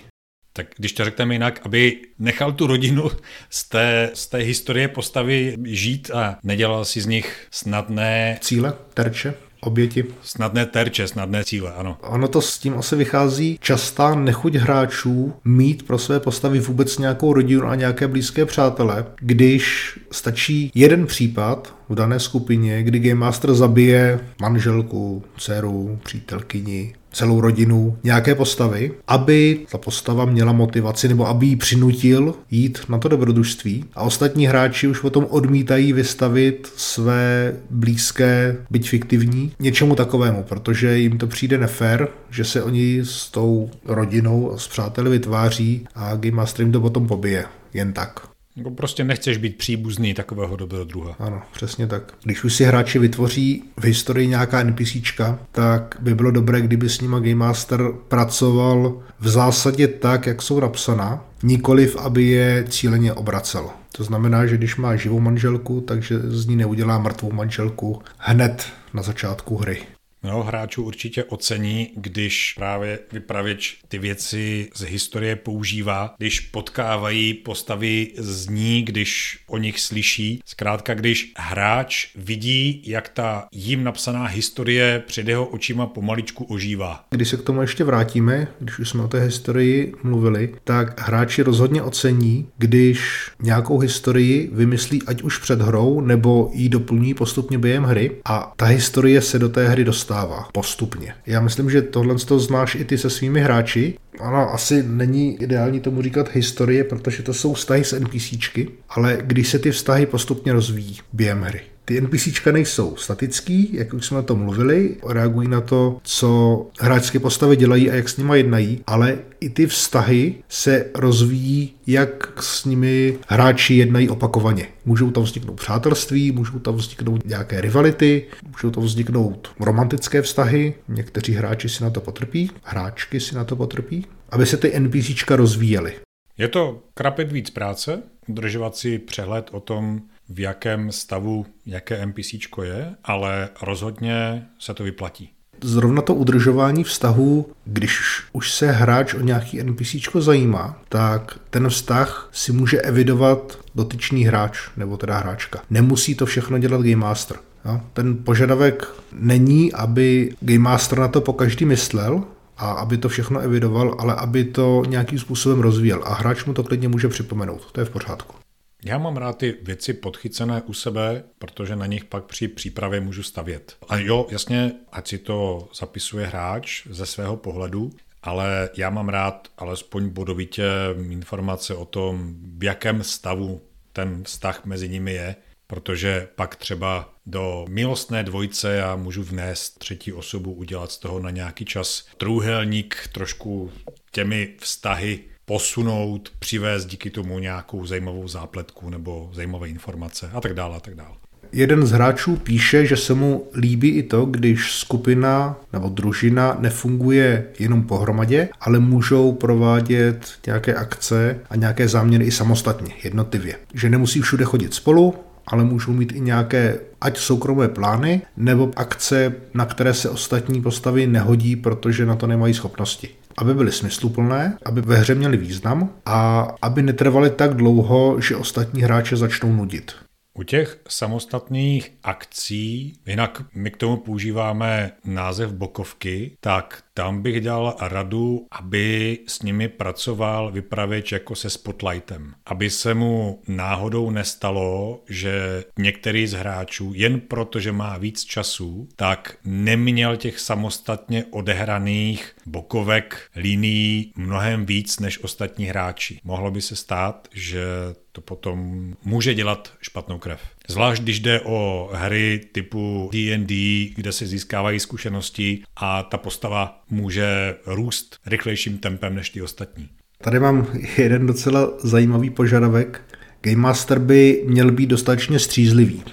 Tak když to řekneme jinak, aby nechal tu rodinu z té, z té historie postavy žít a nedělal si z nich snadné... Cíle, terče oběti. Snadné terče, snadné cíle, ano. Ono to s tím asi vychází častá nechuť hráčů mít pro své postavy vůbec nějakou rodinu a nějaké blízké přátele, když stačí jeden případ v dané skupině, kdy Game Master zabije manželku, dceru, přítelkyni, celou rodinu nějaké postavy, aby ta postava měla motivaci nebo aby ji přinutil jít na to dobrodružství a ostatní hráči už potom odmítají vystavit své blízké, byť fiktivní, něčemu takovému, protože jim to přijde nefér, že se oni s tou rodinou s přáteli vytváří a Game Master jim to potom pobije. Jen tak. Jako prostě nechceš být příbuzný takového dobrého druha. Ano, přesně tak. Když už si hráči vytvoří v historii nějaká NPCčka, tak by bylo dobré, kdyby s nima Game Master pracoval v zásadě tak, jak jsou napsaná, nikoliv, aby je cíleně obracel. To znamená, že když má živou manželku, takže z ní neudělá mrtvou manželku hned na začátku hry. Mnoho hráčů určitě ocení, když právě vypravěč ty věci z historie používá, když potkávají postavy z ní, když o nich slyší. Zkrátka, když hráč vidí, jak ta jim napsaná historie před jeho očima pomaličku ožívá. Když se k tomu ještě vrátíme, když už jsme o té historii mluvili, tak hráči rozhodně ocení, když nějakou historii vymyslí ať už před hrou, nebo ji doplní postupně během hry a ta historie se do té hry dostává dostává postupně. Já myslím, že tohle to znáš i ty se svými hráči. Ano, asi není ideální tomu říkat historie, protože to jsou vztahy s NPCčky, ale když se ty vztahy postupně rozvíjí během hry. Ty NPCčka nejsou statický, jak už jsme o tom mluvili, reagují na to, co hráčské postavy dělají a jak s nimi jednají, ale i ty vztahy se rozvíjí, jak s nimi hráči jednají opakovaně. Můžou tam vzniknout přátelství, můžou tam vzniknout nějaké rivality, můžou tam vzniknout romantické vztahy, někteří hráči si na to potrpí, hráčky si na to potrpí, aby se ty NPCčka rozvíjely. Je to krapit víc práce, udržovat si přehled o tom, v jakém stavu jaké NPC je, ale rozhodně se to vyplatí. Zrovna to udržování vztahu, když už se hráč o nějaký NPC zajímá, tak ten vztah si může evidovat dotyčný hráč, nebo teda hráčka. Nemusí to všechno dělat Game Master. Jo? Ten požadavek není, aby Game Master na to po každý myslel, a aby to všechno evidoval, ale aby to nějakým způsobem rozvíjel. A hráč mu to klidně může připomenout. To je v pořádku. Já mám rád ty věci podchycené u sebe, protože na nich pak při přípravě můžu stavět. A jo, jasně, ať si to zapisuje hráč ze svého pohledu, ale já mám rád alespoň bodovitě informace o tom, v jakém stavu ten vztah mezi nimi je, protože pak třeba do milostné dvojce já můžu vnést třetí osobu, udělat z toho na nějaký čas trůhelník, trošku těmi vztahy posunout, přivést díky tomu nějakou zajímavou zápletku nebo zajímavé informace a tak dále a tak dále. Jeden z hráčů píše, že se mu líbí i to, když skupina nebo družina nefunguje jenom pohromadě, ale můžou provádět nějaké akce a nějaké záměry i samostatně, jednotlivě. Že nemusí všude chodit spolu, ale můžou mít i nějaké ať soukromé plány, nebo akce, na které se ostatní postavy nehodí, protože na to nemají schopnosti aby byly smysluplné, aby ve hře měly význam a aby netrvaly tak dlouho, že ostatní hráče začnou nudit. U těch samostatných akcí, jinak my k tomu používáme název bokovky, tak tam bych dal radu, aby s nimi pracoval vypravěč jako se spotlightem. Aby se mu náhodou nestalo, že některý z hráčů, jen proto, že má víc času, tak neměl těch samostatně odehraných bokovek, linií mnohem víc než ostatní hráči. Mohlo by se stát, že to potom může dělat špatnou krev. Zvlášť když jde o hry typu D&D, kde se získávají zkušenosti a ta postava může růst rychlejším tempem než ty ostatní. Tady mám jeden docela zajímavý požadavek. Game Master by měl být dostatečně střízlivý.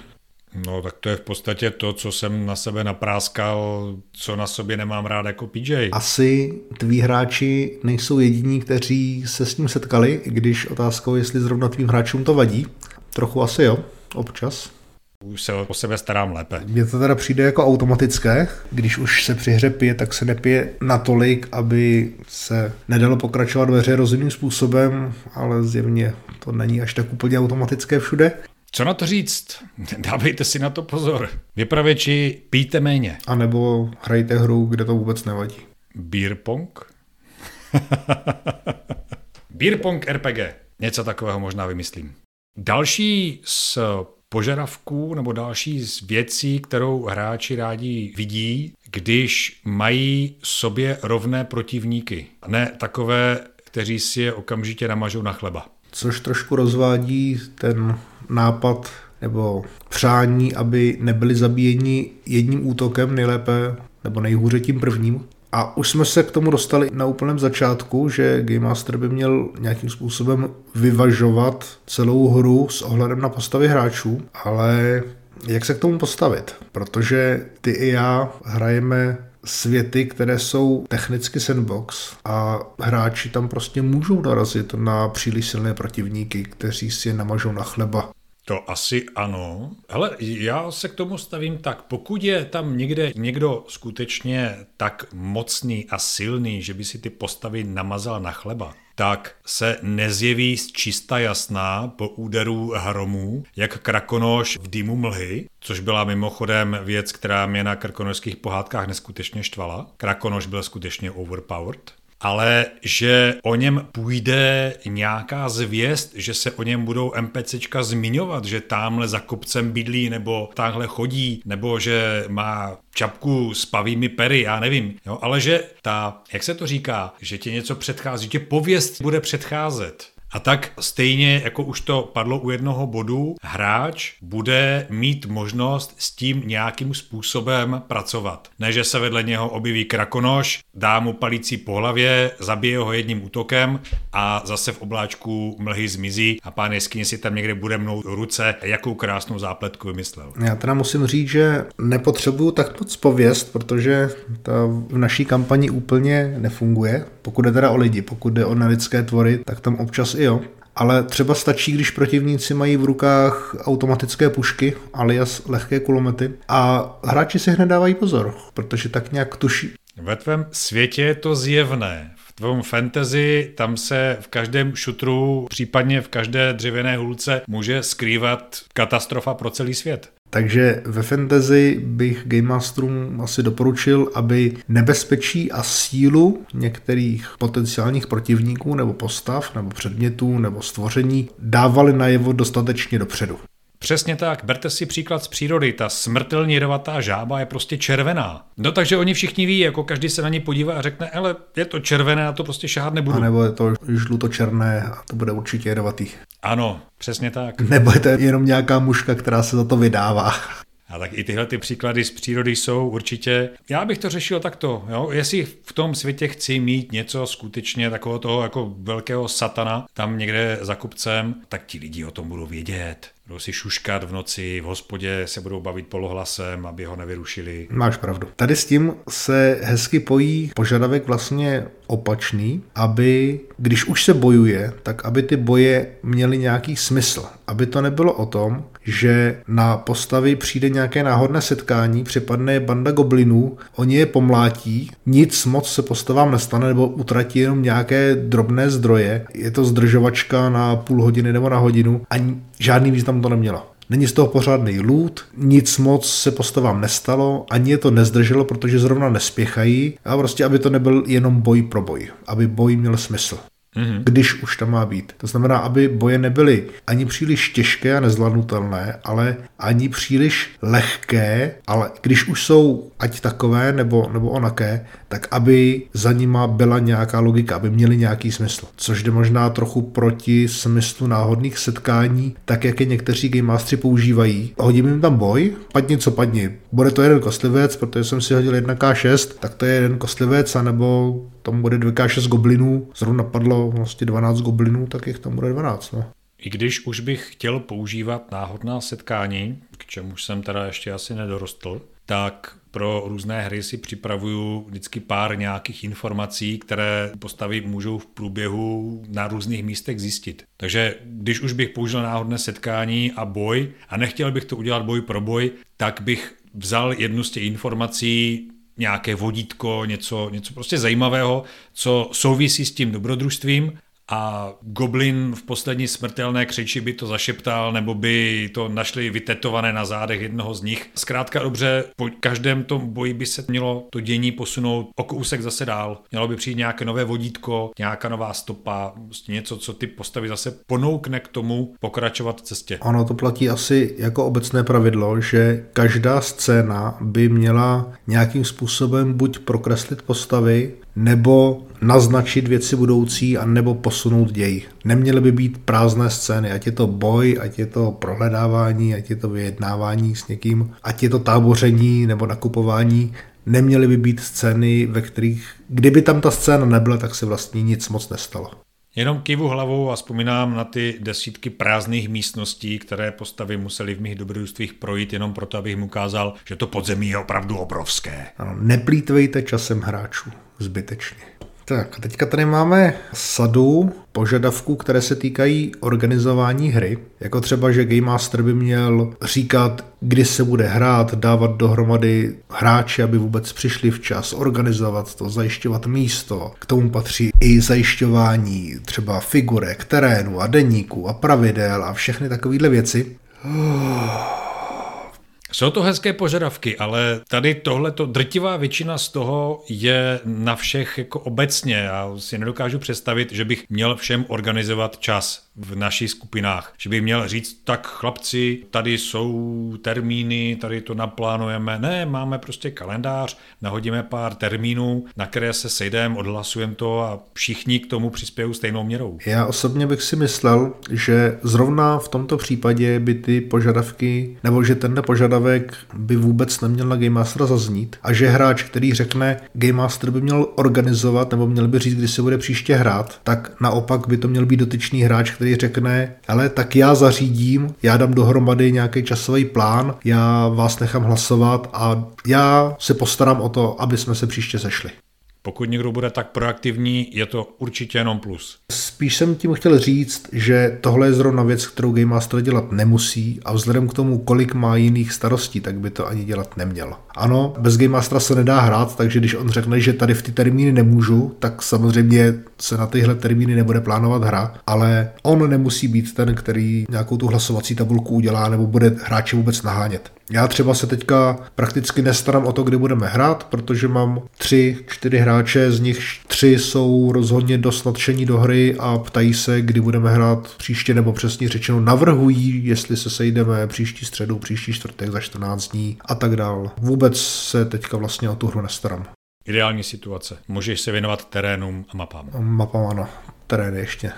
No tak to je v podstatě to, co jsem na sebe napráskal, co na sobě nemám rád jako PJ. Asi tví hráči nejsou jediní, kteří se s ním setkali, když otázkou, jestli zrovna tvým hráčům to vadí. Trochu asi jo, občas. Už se o sebe starám lépe. Mně to teda přijde jako automatické. Když už se při hře pije, tak se nepije natolik, aby se nedalo pokračovat ve hře rozumným způsobem, ale zjevně to není až tak úplně automatické všude. Co na to říct? (laughs) Dávejte si na to pozor. Vypravěči, pijte méně. A nebo hrajte hru, kde to vůbec nevadí. Beer pong? (laughs) Beer pong RPG. Něco takového možná vymyslím. Další z požadavků nebo další z věcí, kterou hráči rádi vidí, když mají sobě rovné protivníky. Ne takové, kteří si je okamžitě namažou na chleba. Což trošku rozvádí ten nápad nebo přání, aby nebyli zabíjeni jedním útokem nejlépe nebo nejhůře tím prvním. A už jsme se k tomu dostali na úplném začátku, že Game Master by měl nějakým způsobem vyvažovat celou hru s ohledem na postavy hráčů, ale jak se k tomu postavit? Protože ty i já hrajeme světy, které jsou technicky sandbox a hráči tam prostě můžou narazit na příliš silné protivníky, kteří si je namažou na chleba. To asi ano. Ale já se k tomu stavím tak, pokud je tam někde někdo skutečně tak mocný a silný, že by si ty postavy namazal na chleba, tak se nezjeví z čista jasná po úderu hromů, jak krakonoš v dýmu mlhy, což byla mimochodem věc, která mě na krakonožských pohádkách neskutečně štvala. Krakonoš byl skutečně overpowered ale že o něm půjde nějaká zvěst, že se o něm budou NPCčka zmiňovat, že tamhle za kopcem bydlí nebo tamhle chodí, nebo že má čapku s pavými pery, já nevím, jo, ale že ta, jak se to říká, že tě něco předchází, že tě pověst bude předcházet. A tak stejně, jako už to padlo u jednoho bodu, hráč bude mít možnost s tím nějakým způsobem pracovat. Ne, že se vedle něho objeví krakonoš, dá mu palící po hlavě, zabije ho jedním útokem a zase v obláčku mlhy zmizí a pán jeskyně si tam někde bude mnou ruce, jakou krásnou zápletku vymyslel. Já teda musím říct, že nepotřebuju tak moc pověst, protože ta v naší kampani úplně nefunguje. Pokud jde teda o lidi, pokud jde o nelidské tvory, tak tam občas jo. Ale třeba stačí, když protivníci mají v rukách automatické pušky, alias lehké kulomety a hráči si hned dávají pozor, protože tak nějak tuší. Ve tvém světě je to zjevné. V tvém fantasy tam se v každém šutru, případně v každé dřevěné hulce může skrývat katastrofa pro celý svět. Takže ve fantasy bych Game Masterům asi doporučil, aby nebezpečí a sílu některých potenciálních protivníků nebo postav nebo předmětů nebo stvoření dávali najevo dostatečně dopředu. Přesně tak, berte si příklad z přírody, ta smrtelně jedovatá žába je prostě červená. No takže oni všichni ví, jako každý se na ní podívá a řekne, ale je to červené, a to prostě šáhat nebudu. A nebo je to žluto-černé a to bude určitě jedovatý. Ano, přesně tak. (laughs) Nebo je to jenom nějaká muška, která se za to vydává. A tak i tyhle ty příklady z přírody jsou určitě. Já bych to řešil takto. Jo? Jestli v tom světě chci mít něco skutečně takového toho jako velkého satana tam někde za kupcem, tak ti lidi o tom budou vědět. Budou si šuškat v noci, v hospodě se budou bavit polohlasem, aby ho nevyrušili. Máš pravdu. Tady s tím se hezky pojí požadavek vlastně opačný, aby když už se bojuje, tak aby ty boje měly nějaký smysl. Aby to nebylo o tom, že na postavy přijde nějaké náhodné setkání, připadne banda goblinů, oni je pomlátí, nic moc se postavám nestane, nebo utratí jenom nějaké drobné zdroje, je to zdržovačka na půl hodiny nebo na hodinu a žádný význam to nemělo. Není z toho pořádný loot, nic moc se postavám nestalo, ani je to nezdrželo, protože zrovna nespěchají a prostě, aby to nebyl jenom boj pro boj, aby boj měl smysl mm-hmm. když už tam má být. To znamená, aby boje nebyly ani příliš těžké a nezvládnutelné, ale ani příliš lehké, ale když už jsou ať takové nebo, nebo onaké, tak aby za nima byla nějaká logika, aby měly nějaký smysl. Což jde možná trochu proti smyslu náhodných setkání, tak jak je někteří Game Mastery používají. Hodím jim tam boj, padni co padni. Bude to jeden kostlivec, protože jsem si hodil 1K6, tak to je jeden kostlivec, anebo tam bude 2K6 goblinů, zrovna padlo vlastně 12 goblinů, tak jich tam bude 12. No. I když už bych chtěl používat náhodná setkání, k čemu jsem teda ještě asi nedorostl, tak pro různé hry si připravuju vždycky pár nějakých informací, které postavy můžou v průběhu na různých místech zjistit. Takže když už bych použil náhodné setkání a boj a nechtěl bych to udělat boj pro boj, tak bych vzal jednu z těch informací, nějaké vodítko, něco, něco prostě zajímavého, co souvisí s tím dobrodružstvím a Goblin v poslední smrtelné křeči by to zašeptal, nebo by to našli vytetované na zádech jednoho z nich. Zkrátka dobře, po každém tom boji by se mělo to dění posunout o kousek zase dál. Mělo by přijít nějaké nové vodítko, nějaká nová stopa, prostě něco, co ty postavy zase ponoukne k tomu pokračovat v cestě. Ono to platí asi jako obecné pravidlo, že každá scéna by měla nějakým způsobem buď prokreslit postavy, nebo naznačit věci budoucí a nebo posunout děj. Neměly by být prázdné scény, ať je to boj, ať je to prohledávání, ať je to vyjednávání s někým, ať je to táboření nebo nakupování, neměly by být scény, ve kterých, kdyby tam ta scéna nebyla, tak se vlastně nic moc nestalo. Jenom kivu hlavou a vzpomínám na ty desítky prázdných místností, které postavy museli v mých dobrodružstvích projít jenom proto, abych mu ukázal, že to podzemí je opravdu obrovské. Ano, neplýtvejte časem hráčů zbytečně. Tak, teďka tady máme sadu požadavků, které se týkají organizování hry. Jako třeba, že Game Master by měl říkat, kdy se bude hrát, dávat dohromady hráči, aby vůbec přišli včas, organizovat to, zajišťovat místo. K tomu patří i zajišťování třeba figurek, terénu a deníku a pravidel a všechny takovéhle věci. (sighs) Jsou to hezké požadavky, ale tady tohleto drtivá většina z toho je na všech jako obecně. Já si nedokážu představit, že bych měl všem organizovat čas v našich skupinách. Že by měl říct, tak chlapci, tady jsou termíny, tady to naplánujeme. Ne, máme prostě kalendář, nahodíme pár termínů, na které se sejdeme, odhlasujeme to a všichni k tomu přispějí stejnou měrou. Já osobně bych si myslel, že zrovna v tomto případě by ty požadavky, nebo že ten požadavek by vůbec neměl na Game Master zaznít a že hráč, který řekne, Game Master by měl organizovat nebo měl by říct, kdy se bude příště hrát, tak naopak by to měl být dotyčný hráč, který řekne, ale tak já zařídím, já dám dohromady nějaký časový plán, já vás nechám hlasovat a já se postarám o to, aby jsme se příště sešli. Pokud někdo bude tak proaktivní, je to určitě jenom plus. Spíš jsem tím chtěl říct, že tohle je zrovna věc, kterou Game Master dělat nemusí a vzhledem k tomu, kolik má jiných starostí, tak by to ani dělat neměl. Ano, bez Game Mastera se nedá hrát, takže když on řekne, že tady v ty termíny nemůžu, tak samozřejmě se na tyhle termíny nebude plánovat hra, ale on nemusí být ten, který nějakou tu hlasovací tabulku udělá nebo bude hráče vůbec nahánět. Já třeba se teďka prakticky nestarám o to, kdy budeme hrát, protože mám tři, čtyři hráče, z nich tři jsou rozhodně dost nadšení do hry a ptají se, kdy budeme hrát příště, nebo přesně řečeno navrhují, jestli se sejdeme příští středu, příští čtvrtek za 14 dní a tak dál. Vůbec se teďka vlastně o tu hru nestarám. Ideální situace. Můžeš se věnovat terénům a mapám. Mapám ano, terén ještě.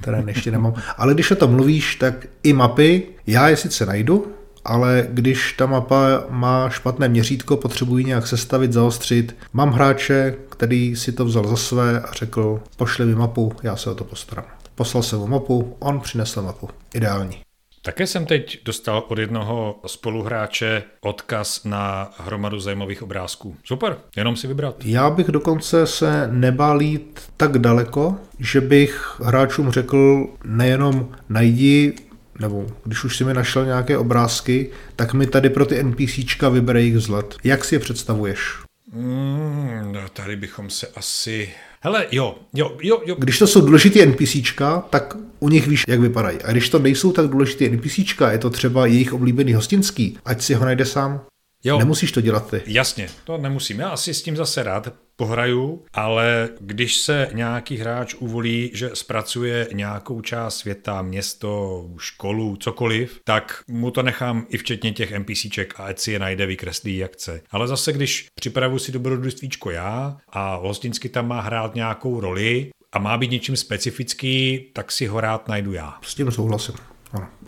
Terén ještě nemám. Ale když o tom mluvíš, tak i mapy, já je sice najdu, ale když ta mapa má špatné měřítko, potřebuji nějak sestavit, zaostřit. Mám hráče, který si to vzal za své a řekl, pošli mi mapu, já se o to postarám. Poslal jsem mu mapu, on přinesl mapu. Ideální. Také jsem teď dostal od jednoho spoluhráče odkaz na hromadu zajímavých obrázků. Super, jenom si vybrat. Já bych dokonce se nebál jít tak daleko, že bych hráčům řekl nejenom najdi nebo když už si mi našel nějaké obrázky, tak mi tady pro ty NPCčka vybere jejich vzhled. Jak si je představuješ? Mm, no tady bychom se asi... Hele, jo, jo, jo, jo. Když to jsou důležitý NPCčka, tak u nich víš, jak vypadají. A když to nejsou tak důležitý NPCčka, je to třeba jejich oblíbený hostinský, ať si ho najde sám. Jo. Nemusíš to dělat ty. Jasně, to nemusím. Já asi s tím zase rád pohraju, ale když se nějaký hráč uvolí, že zpracuje nějakou část světa, město, školu, cokoliv, tak mu to nechám i včetně těch NPCček a ať si je najde, vykreslí jak chce. Ale zase, když připravu si dobrodružstvíčko já a hostinsky tam má hrát nějakou roli, a má být něčím specifický, tak si ho rád najdu já. S tím souhlasím.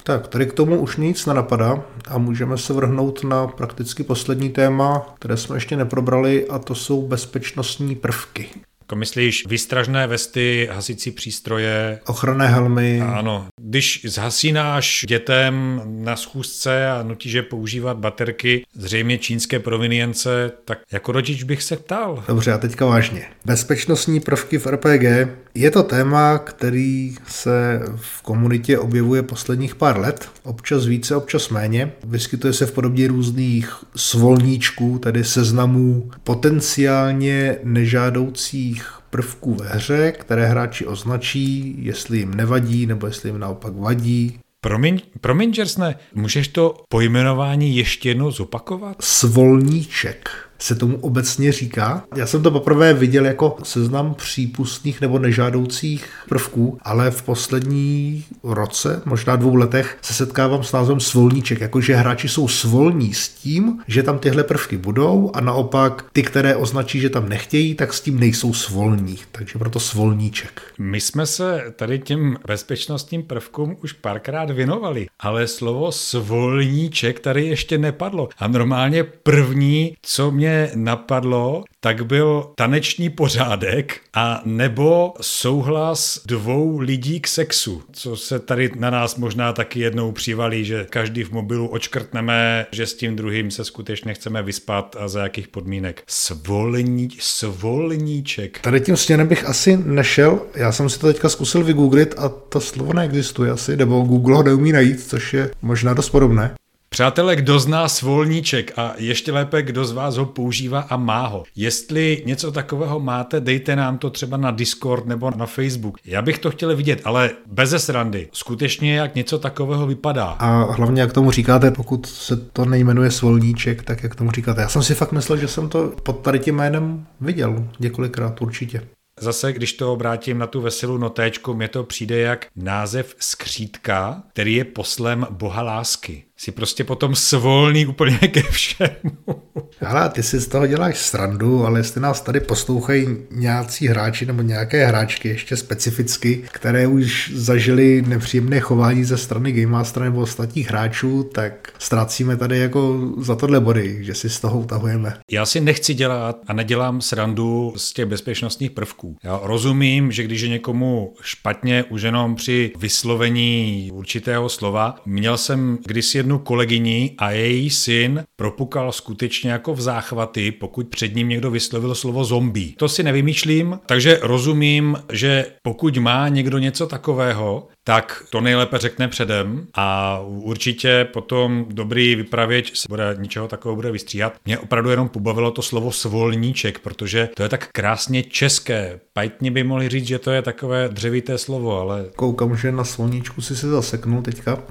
Tak, tady k tomu už nic nenapadá a můžeme se vrhnout na prakticky poslední téma, které jsme ještě neprobrali a to jsou bezpečnostní prvky. Jako myslíš výstražné vesty, hasící přístroje? Ochranné helmy. Ano. Když zhasínáš dětem na schůzce a nutíš je používat baterky, zřejmě čínské provinience, tak jako rodič bych se ptal. Dobře, a teďka vážně. Bezpečnostní prvky v RPG je to téma, který se v komunitě objevuje posledních pár let, občas více, občas méně. Vyskytuje se v podobě různých svolníčků, tedy seznamů potenciálně nežádoucích prvků ve hře, které hráči označí, jestli jim nevadí nebo jestli jim naopak vadí. Promiň, promiň, Jersne, můžeš to pojmenování ještě jednou zopakovat? Svolníček se tomu obecně říká. Já jsem to poprvé viděl jako seznam přípustných nebo nežádoucích prvků, ale v poslední roce, možná dvou letech, se setkávám s názvem svolníček, jakože hráči jsou svolní s tím, že tam tyhle prvky budou a naopak ty, které označí, že tam nechtějí, tak s tím nejsou svolní. Takže proto svolníček. My jsme se tady těm bezpečnostním prvkům už párkrát věnovali, ale slovo svolníček tady ještě nepadlo. A normálně první, co mě napadlo, tak byl taneční pořádek a nebo souhlas dvou lidí k sexu, co se tady na nás možná taky jednou přivalí, že každý v mobilu očkrtneme, že s tím druhým se skutečně chceme vyspat a za jakých podmínek. Svolní, svolníček. Tady tím směrem bych asi nešel, já jsem si to teďka zkusil vygooglit a to slovo neexistuje asi, nebo Google ho neumí najít, což je možná dost podobné. Přátelé, kdo zná svolníček a ještě lépe, kdo z vás ho používá a má ho. Jestli něco takového máte, dejte nám to třeba na Discord nebo na Facebook. Já bych to chtěl vidět, ale bez srandy. Skutečně jak něco takového vypadá. A hlavně jak tomu říkáte, pokud se to nejmenuje svolníček, tak jak tomu říkáte. Já jsem si fakt myslel, že jsem to pod tady tím jménem viděl několikrát určitě. Zase, když to obrátím na tu veselou notéčku, mě to přijde jak název skřítka, který je poslem boha lásky si prostě potom svolný úplně ke všemu. Ale ty si z toho děláš srandu, ale jestli nás tady poslouchají nějací hráči nebo nějaké hráčky ještě specificky, které už zažili nepříjemné chování ze strany Game Master nebo ostatních hráčů, tak ztrácíme tady jako za tohle body, že si z toho utahujeme. Já si nechci dělat a nedělám srandu z těch bezpečnostních prvků. Já rozumím, že když je někomu špatně už jenom při vyslovení určitého slova, měl jsem kdysi jednu jednu kolegyni a její syn propukal skutečně jako v záchvaty, pokud před ním někdo vyslovil slovo zombie. To si nevymýšlím, takže rozumím, že pokud má někdo něco takového, tak to nejlépe řekne předem a určitě potom dobrý vypravěč se bude ničeho takového bude vystříhat. Mě opravdu jenom pobavilo to slovo svolníček, protože to je tak krásně české. Pajtně by mohli říct, že to je takové dřevité slovo, ale... Koukám, že na svolníčku si se zaseknul teďka.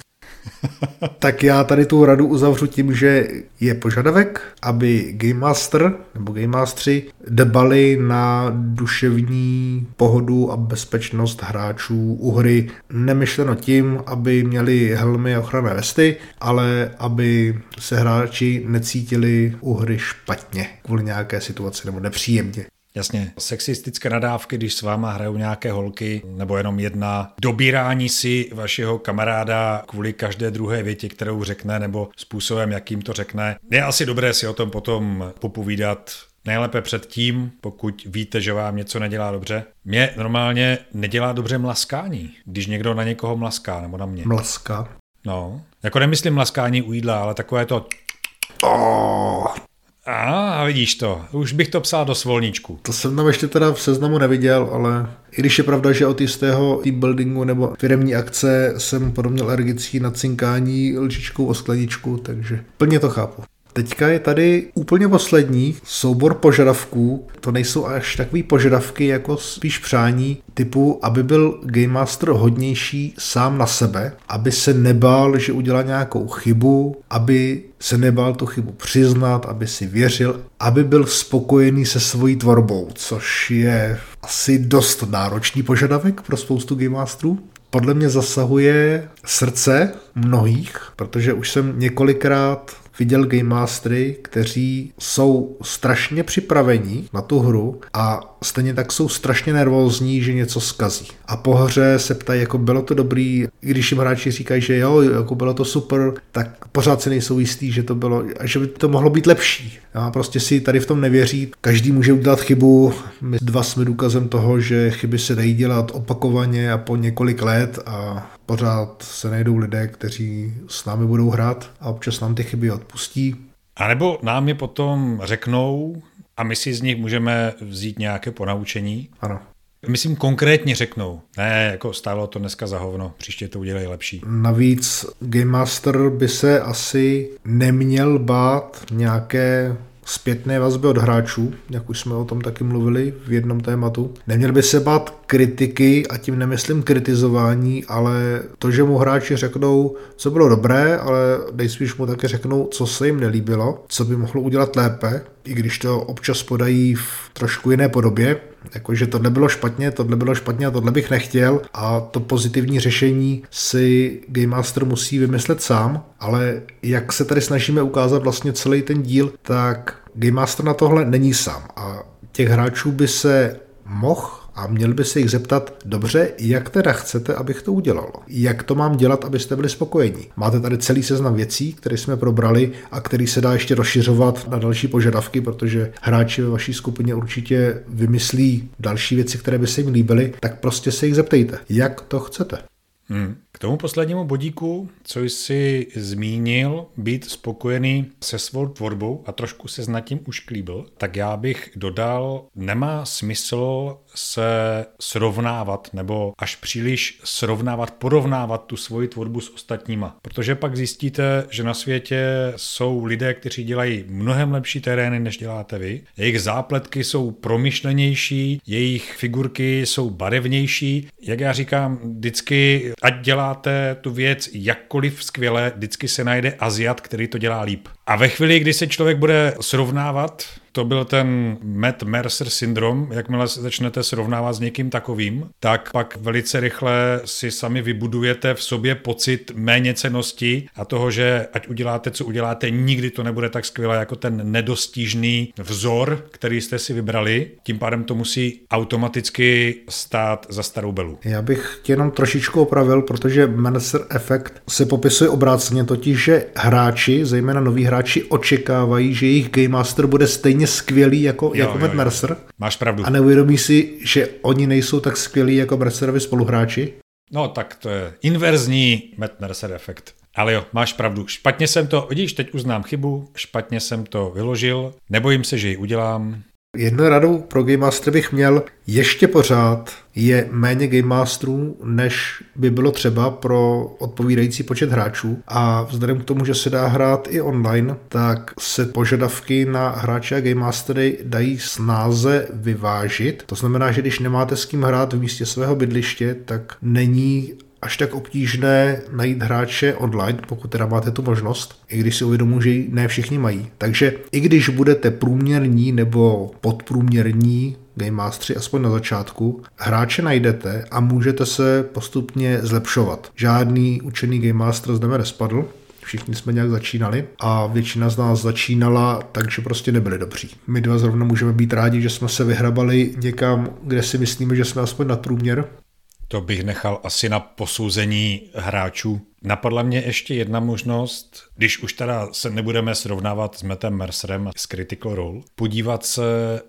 (laughs) tak já tady tu radu uzavřu tím, že je požadavek, aby Game Master nebo Game Mastery dbali na duševní pohodu a bezpečnost hráčů u hry. Nemyšleno tím, aby měli helmy a ochranné vesty, ale aby se hráči necítili u hry špatně kvůli nějaké situaci nebo nepříjemně. Jasně, sexistické nadávky, když s váma hrajou nějaké holky, nebo jenom jedna, dobírání si vašeho kamaráda kvůli každé druhé větě, kterou řekne, nebo způsobem, jakým to řekne. Je asi dobré si o tom potom popovídat Nejlépe předtím, pokud víte, že vám něco nedělá dobře. Mě normálně nedělá dobře mlaskání, když někdo na někoho mlaská, nebo na mě. Mlaska? No, jako nemyslím mlaskání u jídla, ale takové to... Oh, a vidíš to, už bych to psal do svolníčku. To jsem tam ještě teda v seznamu neviděl, ale i když je pravda, že od jistého team buildingu nebo firmní akce jsem podobně alergický na cinkání lžičkou o skleničku, takže plně to chápu. Teďka je tady úplně poslední soubor požadavků. To nejsou až takový požadavky, jako spíš přání typu, aby byl Game Master hodnější sám na sebe, aby se nebál, že udělá nějakou chybu, aby se nebál tu chybu přiznat, aby si věřil, aby byl spokojený se svojí tvorbou, což je asi dost náročný požadavek pro spoustu Game Masterů podle mě zasahuje srdce mnohých, protože už jsem několikrát viděl Game Mastery, kteří jsou strašně připravení na tu hru a stejně tak jsou strašně nervózní, že něco skazí. A po hře se ptají, jako bylo to dobrý, i když jim hráči říkají, že jo, jako bylo to super, tak pořád si nejsou jistý, že to bylo, že by to mohlo být lepší. A prostě si tady v tom nevěří. Každý může udělat chybu. My dva jsme důkazem toho, že chyby se dají dělat opakovaně a po několik let a pořád se najdou lidé, kteří s námi budou hrát a občas nám ty chyby odpustí. A nebo nám je potom řeknou a my si z nich můžeme vzít nějaké ponaučení. Ano. Myslím konkrétně řeknou, ne, jako stálo to dneska za hovno, příště to udělej lepší. Navíc Game Master by se asi neměl bát nějaké zpětné vazby od hráčů, jak už jsme o tom taky mluvili v jednom tématu. Neměl by se bát kritiky, a tím nemyslím kritizování, ale to, že mu hráči řeknou, co bylo dobré, ale nejspíš mu také řeknou, co se jim nelíbilo, co by mohlo udělat lépe, i když to občas podají v trošku jiné podobě, jakože tohle bylo špatně, tohle bylo špatně a tohle bych nechtěl. A to pozitivní řešení si Game Master musí vymyslet sám, ale jak se tady snažíme ukázat vlastně celý ten díl, tak Game Master na tohle není sám a těch hráčů by se mohl a měl by se jich zeptat, dobře, jak teda chcete, abych to udělal? Jak to mám dělat, abyste byli spokojení? Máte tady celý seznam věcí, které jsme probrali a který se dá ještě rozšiřovat na další požadavky, protože hráči ve vaší skupině určitě vymyslí další věci, které by se jim líbily, tak prostě se jich zeptejte, jak to chcete. Hmm. Tomu poslednímu bodíku, co jsi zmínil, být spokojený se svou tvorbou a trošku se nad tím už klíbil, tak já bych dodal, nemá smysl se srovnávat nebo až příliš srovnávat, porovnávat tu svoji tvorbu s ostatníma. Protože pak zjistíte, že na světě jsou lidé, kteří dělají mnohem lepší terény, než děláte vy. Jejich zápletky jsou promyšlenější, jejich figurky jsou barevnější. Jak já říkám, vždycky, ať děláte tu věc jakkoliv skvěle, vždycky se najde Aziat, který to dělá líp. A ve chvíli, kdy se člověk bude srovnávat to byl ten Matt Mercer syndrom. Jakmile se začnete srovnávat s někým takovým, tak pak velice rychle si sami vybudujete v sobě pocit méněcenosti a toho, že ať uděláte, co uděláte, nikdy to nebude tak skvělé jako ten nedostížný vzor, který jste si vybrali. Tím pádem to musí automaticky stát za starou belu. Já bych tě jenom trošičku opravil, protože Mercer efekt se popisuje obráceně, totiž, že hráči, zejména noví hráči, očekávají, že jejich Game Master bude stejně stejně skvělý jako, jo, jako Matt Mercer. Máš pravdu. A neuvědomí si, že oni nejsou tak skvělí jako Mercerovi spoluhráči? No tak to je inverzní Matt Mercer efekt. Ale jo, máš pravdu. Špatně jsem to, vidíš, teď uznám chybu, špatně jsem to vyložil, nebojím se, že ji udělám, Jednou radou pro Game Master bych měl ještě pořád je méně Game Masterů, než by bylo třeba pro odpovídající počet hráčů a vzhledem k tomu, že se dá hrát i online, tak se požadavky na hráče a Game Mastery dají snáze vyvážit. To znamená, že když nemáte s kým hrát v místě svého bydliště, tak není až tak obtížné najít hráče online, pokud teda máte tu možnost, i když si uvědomuji, že ne všichni mají. Takže i když budete průměrní nebo podprůměrní Game Mastery, aspoň na začátku, hráče najdete a můžete se postupně zlepšovat. Žádný učený Game Master z nebe nespadl, všichni jsme nějak začínali a většina z nás začínala, takže prostě nebyli dobří. My dva zrovna můžeme být rádi, že jsme se vyhrabali někam, kde si myslíme, že jsme aspoň nadprůměr. To bych nechal asi na posouzení hráčů. Napadla mě ještě jedna možnost, když už teda se nebudeme srovnávat s Metem Mercerem s Critical Role, podívat se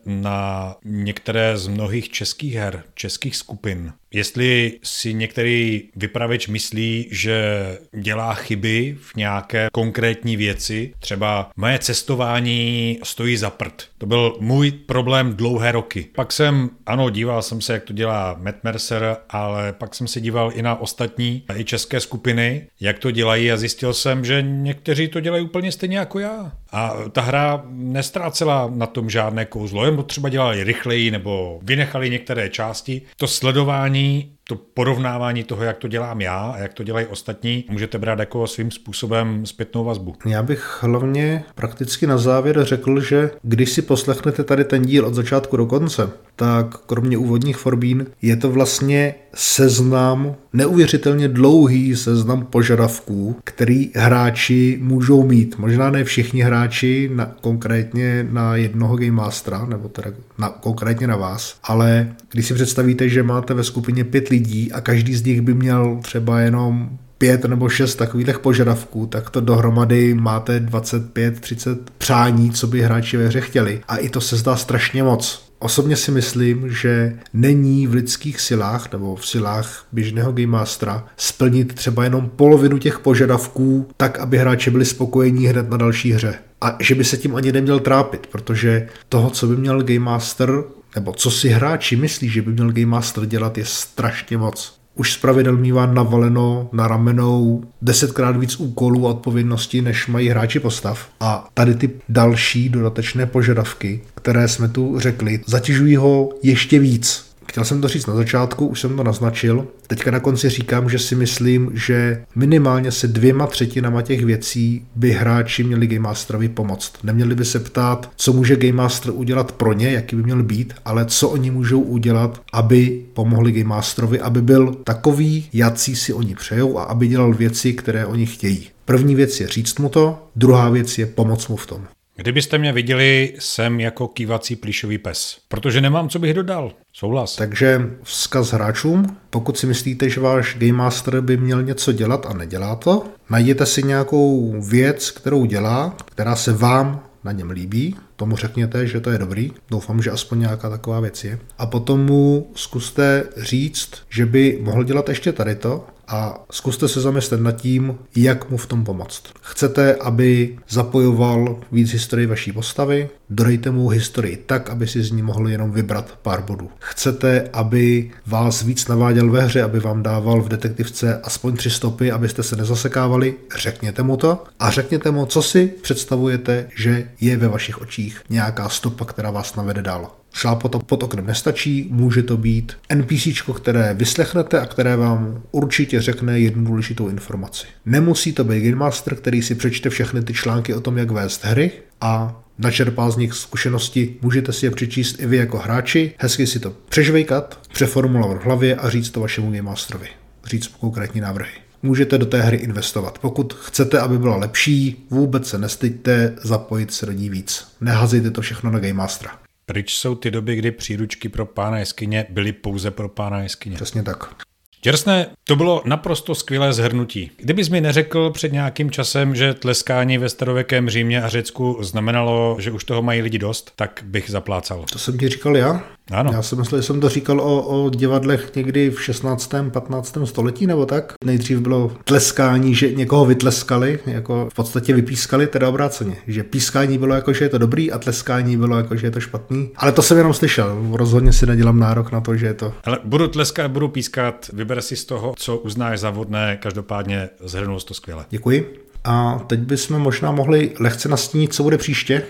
na některé z mnohých českých her, českých skupin. Jestli si některý vypravěč myslí, že dělá chyby v nějaké konkrétní věci, třeba moje cestování stojí za prd. To byl můj problém dlouhé roky. Pak jsem, ano, díval jsem se, jak to dělá Matt Mercer, ale pak jsem se díval i na ostatní, i české skupiny, jak to dělají a zjistil jsem, že někteří to dělají úplně stejně jako já. A ta hra nestrácela na tom žádné kouzlo, jen třeba dělali rychleji nebo vynechali některé části. To sledování to porovnávání toho, jak to dělám já a jak to dělají ostatní, můžete brát jako svým způsobem zpětnou vazbu. Já bych hlavně prakticky na závěr řekl, že když si poslechnete tady ten díl od začátku do konce, tak kromě úvodních forbín je to vlastně seznam, neuvěřitelně dlouhý seznam požadavků, který hráči můžou mít. Možná ne všichni hráči, na, konkrétně na jednoho Game Mastera, nebo teda na, konkrétně na vás, ale když si představíte, že máte ve skupině pět lidí a každý z nich by měl třeba jenom pět nebo šest takových požadavků, tak to dohromady máte 25-30 přání, co by hráči ve hře chtěli. A i to se zdá strašně moc. Osobně si myslím, že není v lidských silách nebo v silách běžného Game Mastera splnit třeba jenom polovinu těch požadavků tak, aby hráči byli spokojení hned na další hře. A že by se tím ani neměl trápit, protože toho, co by měl Game Master, nebo co si hráči myslí, že by měl Game Master dělat, je strašně moc už zpravidel mývá navaleno na ramenou desetkrát víc úkolů a odpovědností, než mají hráči postav. A tady ty další dodatečné požadavky, které jsme tu řekli, zatěžují ho ještě víc. Chtěl jsem to říct na začátku, už jsem to naznačil. Teďka na konci říkám, že si myslím, že minimálně se dvěma třetinama těch věcí by hráči měli Game Masterovi pomoct. Neměli by se ptát, co může Game Master udělat pro ně, jaký by měl být, ale co oni můžou udělat, aby pomohli Game Masterovi, aby byl takový, jací si oni přejou a aby dělal věci, které oni chtějí. První věc je říct mu to, druhá věc je pomoct mu v tom. Kdybyste mě viděli, jsem jako kývací plíšový pes, protože nemám, co bych dodal. Souhlas. Takže vzkaz hráčům, pokud si myslíte, že váš Game Master by měl něco dělat a nedělá to, najděte si nějakou věc, kterou dělá, která se vám na něm líbí, tomu řekněte, že to je dobrý, doufám, že aspoň nějaká taková věc je. A potom mu zkuste říct, že by mohl dělat ještě tady to a zkuste se zamyslet nad tím, jak mu v tom pomoct. Chcete, aby zapojoval víc historii vaší postavy? Dodejte mu historii tak, aby si z ní mohl jenom vybrat pár bodů. Chcete, aby vás víc naváděl ve hře, aby vám dával v detektivce aspoň tři stopy, abyste se nezasekávali? Řekněte mu to a řekněte mu, co si představujete, že je ve vašich očích nějaká stopa, která vás navede dál. Šlápat pod oknem nestačí, může to být NPC, které vyslechnete a které vám určitě řekne jednu důležitou informaci. Nemusí to být Game Master, který si přečte všechny ty články o tom, jak vést hry a načerpá z nich zkušenosti, můžete si je přečíst i vy jako hráči, hezky si to přežvejkat, přeformulovat v hlavě a říct to vašemu Game Masterovi. Říct konkrétní návrhy můžete do té hry investovat. Pokud chcete, aby byla lepší, vůbec se nestyďte zapojit se do ní víc. Nehazejte to všechno na Game Mastera. Pryč jsou ty doby, kdy příručky pro pána jeskyně byly pouze pro pána jeskyně. Přesně tak. Děrsné, to bylo naprosto skvělé zhrnutí. Kdybys mi neřekl před nějakým časem, že tleskání ve starověkém Římě a Řecku znamenalo, že už toho mají lidi dost, tak bych zaplácal. To jsem ti říkal já? Ano. Já jsem myslel, že jsem to říkal o, o divadlech někdy v 16. 15. století nebo tak. Nejdřív bylo tleskání, že někoho vytleskali, jako v podstatě vypískali, teda obráceně. Že pískání bylo jako, že je to dobrý a tleskání bylo jako, že je to špatný. Ale to jsem jenom slyšel. Rozhodně si nedělám nárok na to, že je to. Ale budu tleskat, budu pískat, vyber si z toho, co uznáš za vodné, každopádně zhrnul to skvěle. Děkuji. A teď bychom možná mohli lehce nastínit, co bude příště.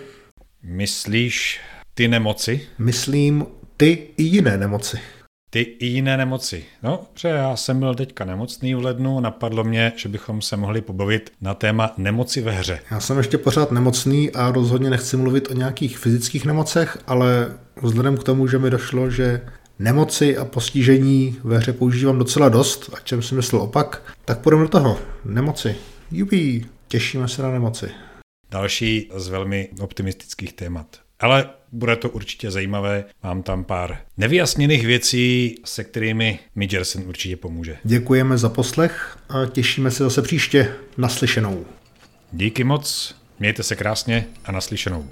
Myslíš ty nemoci? Myslím ty i jiné nemoci. ty i jiné nemoci. No, protože já jsem byl teďka nemocný v lednu, napadlo mě, že bychom se mohli pobavit na téma nemoci ve hře. Já jsem ještě pořád nemocný a rozhodně nechci mluvit o nějakých fyzických nemocech, ale vzhledem k tomu, že mi došlo, že nemoci a postižení ve hře používám docela dost, a čem si myslel opak, tak půjdeme do toho. Nemoci. Jupi, těšíme se na nemoci. Další z velmi optimistických témat. Ale bude to určitě zajímavé. Mám tam pár nevyjasněných věcí, se kterými mi Jersen určitě pomůže. Děkujeme za poslech a těšíme se zase příště naslyšenou. Díky moc, mějte se krásně a naslyšenou.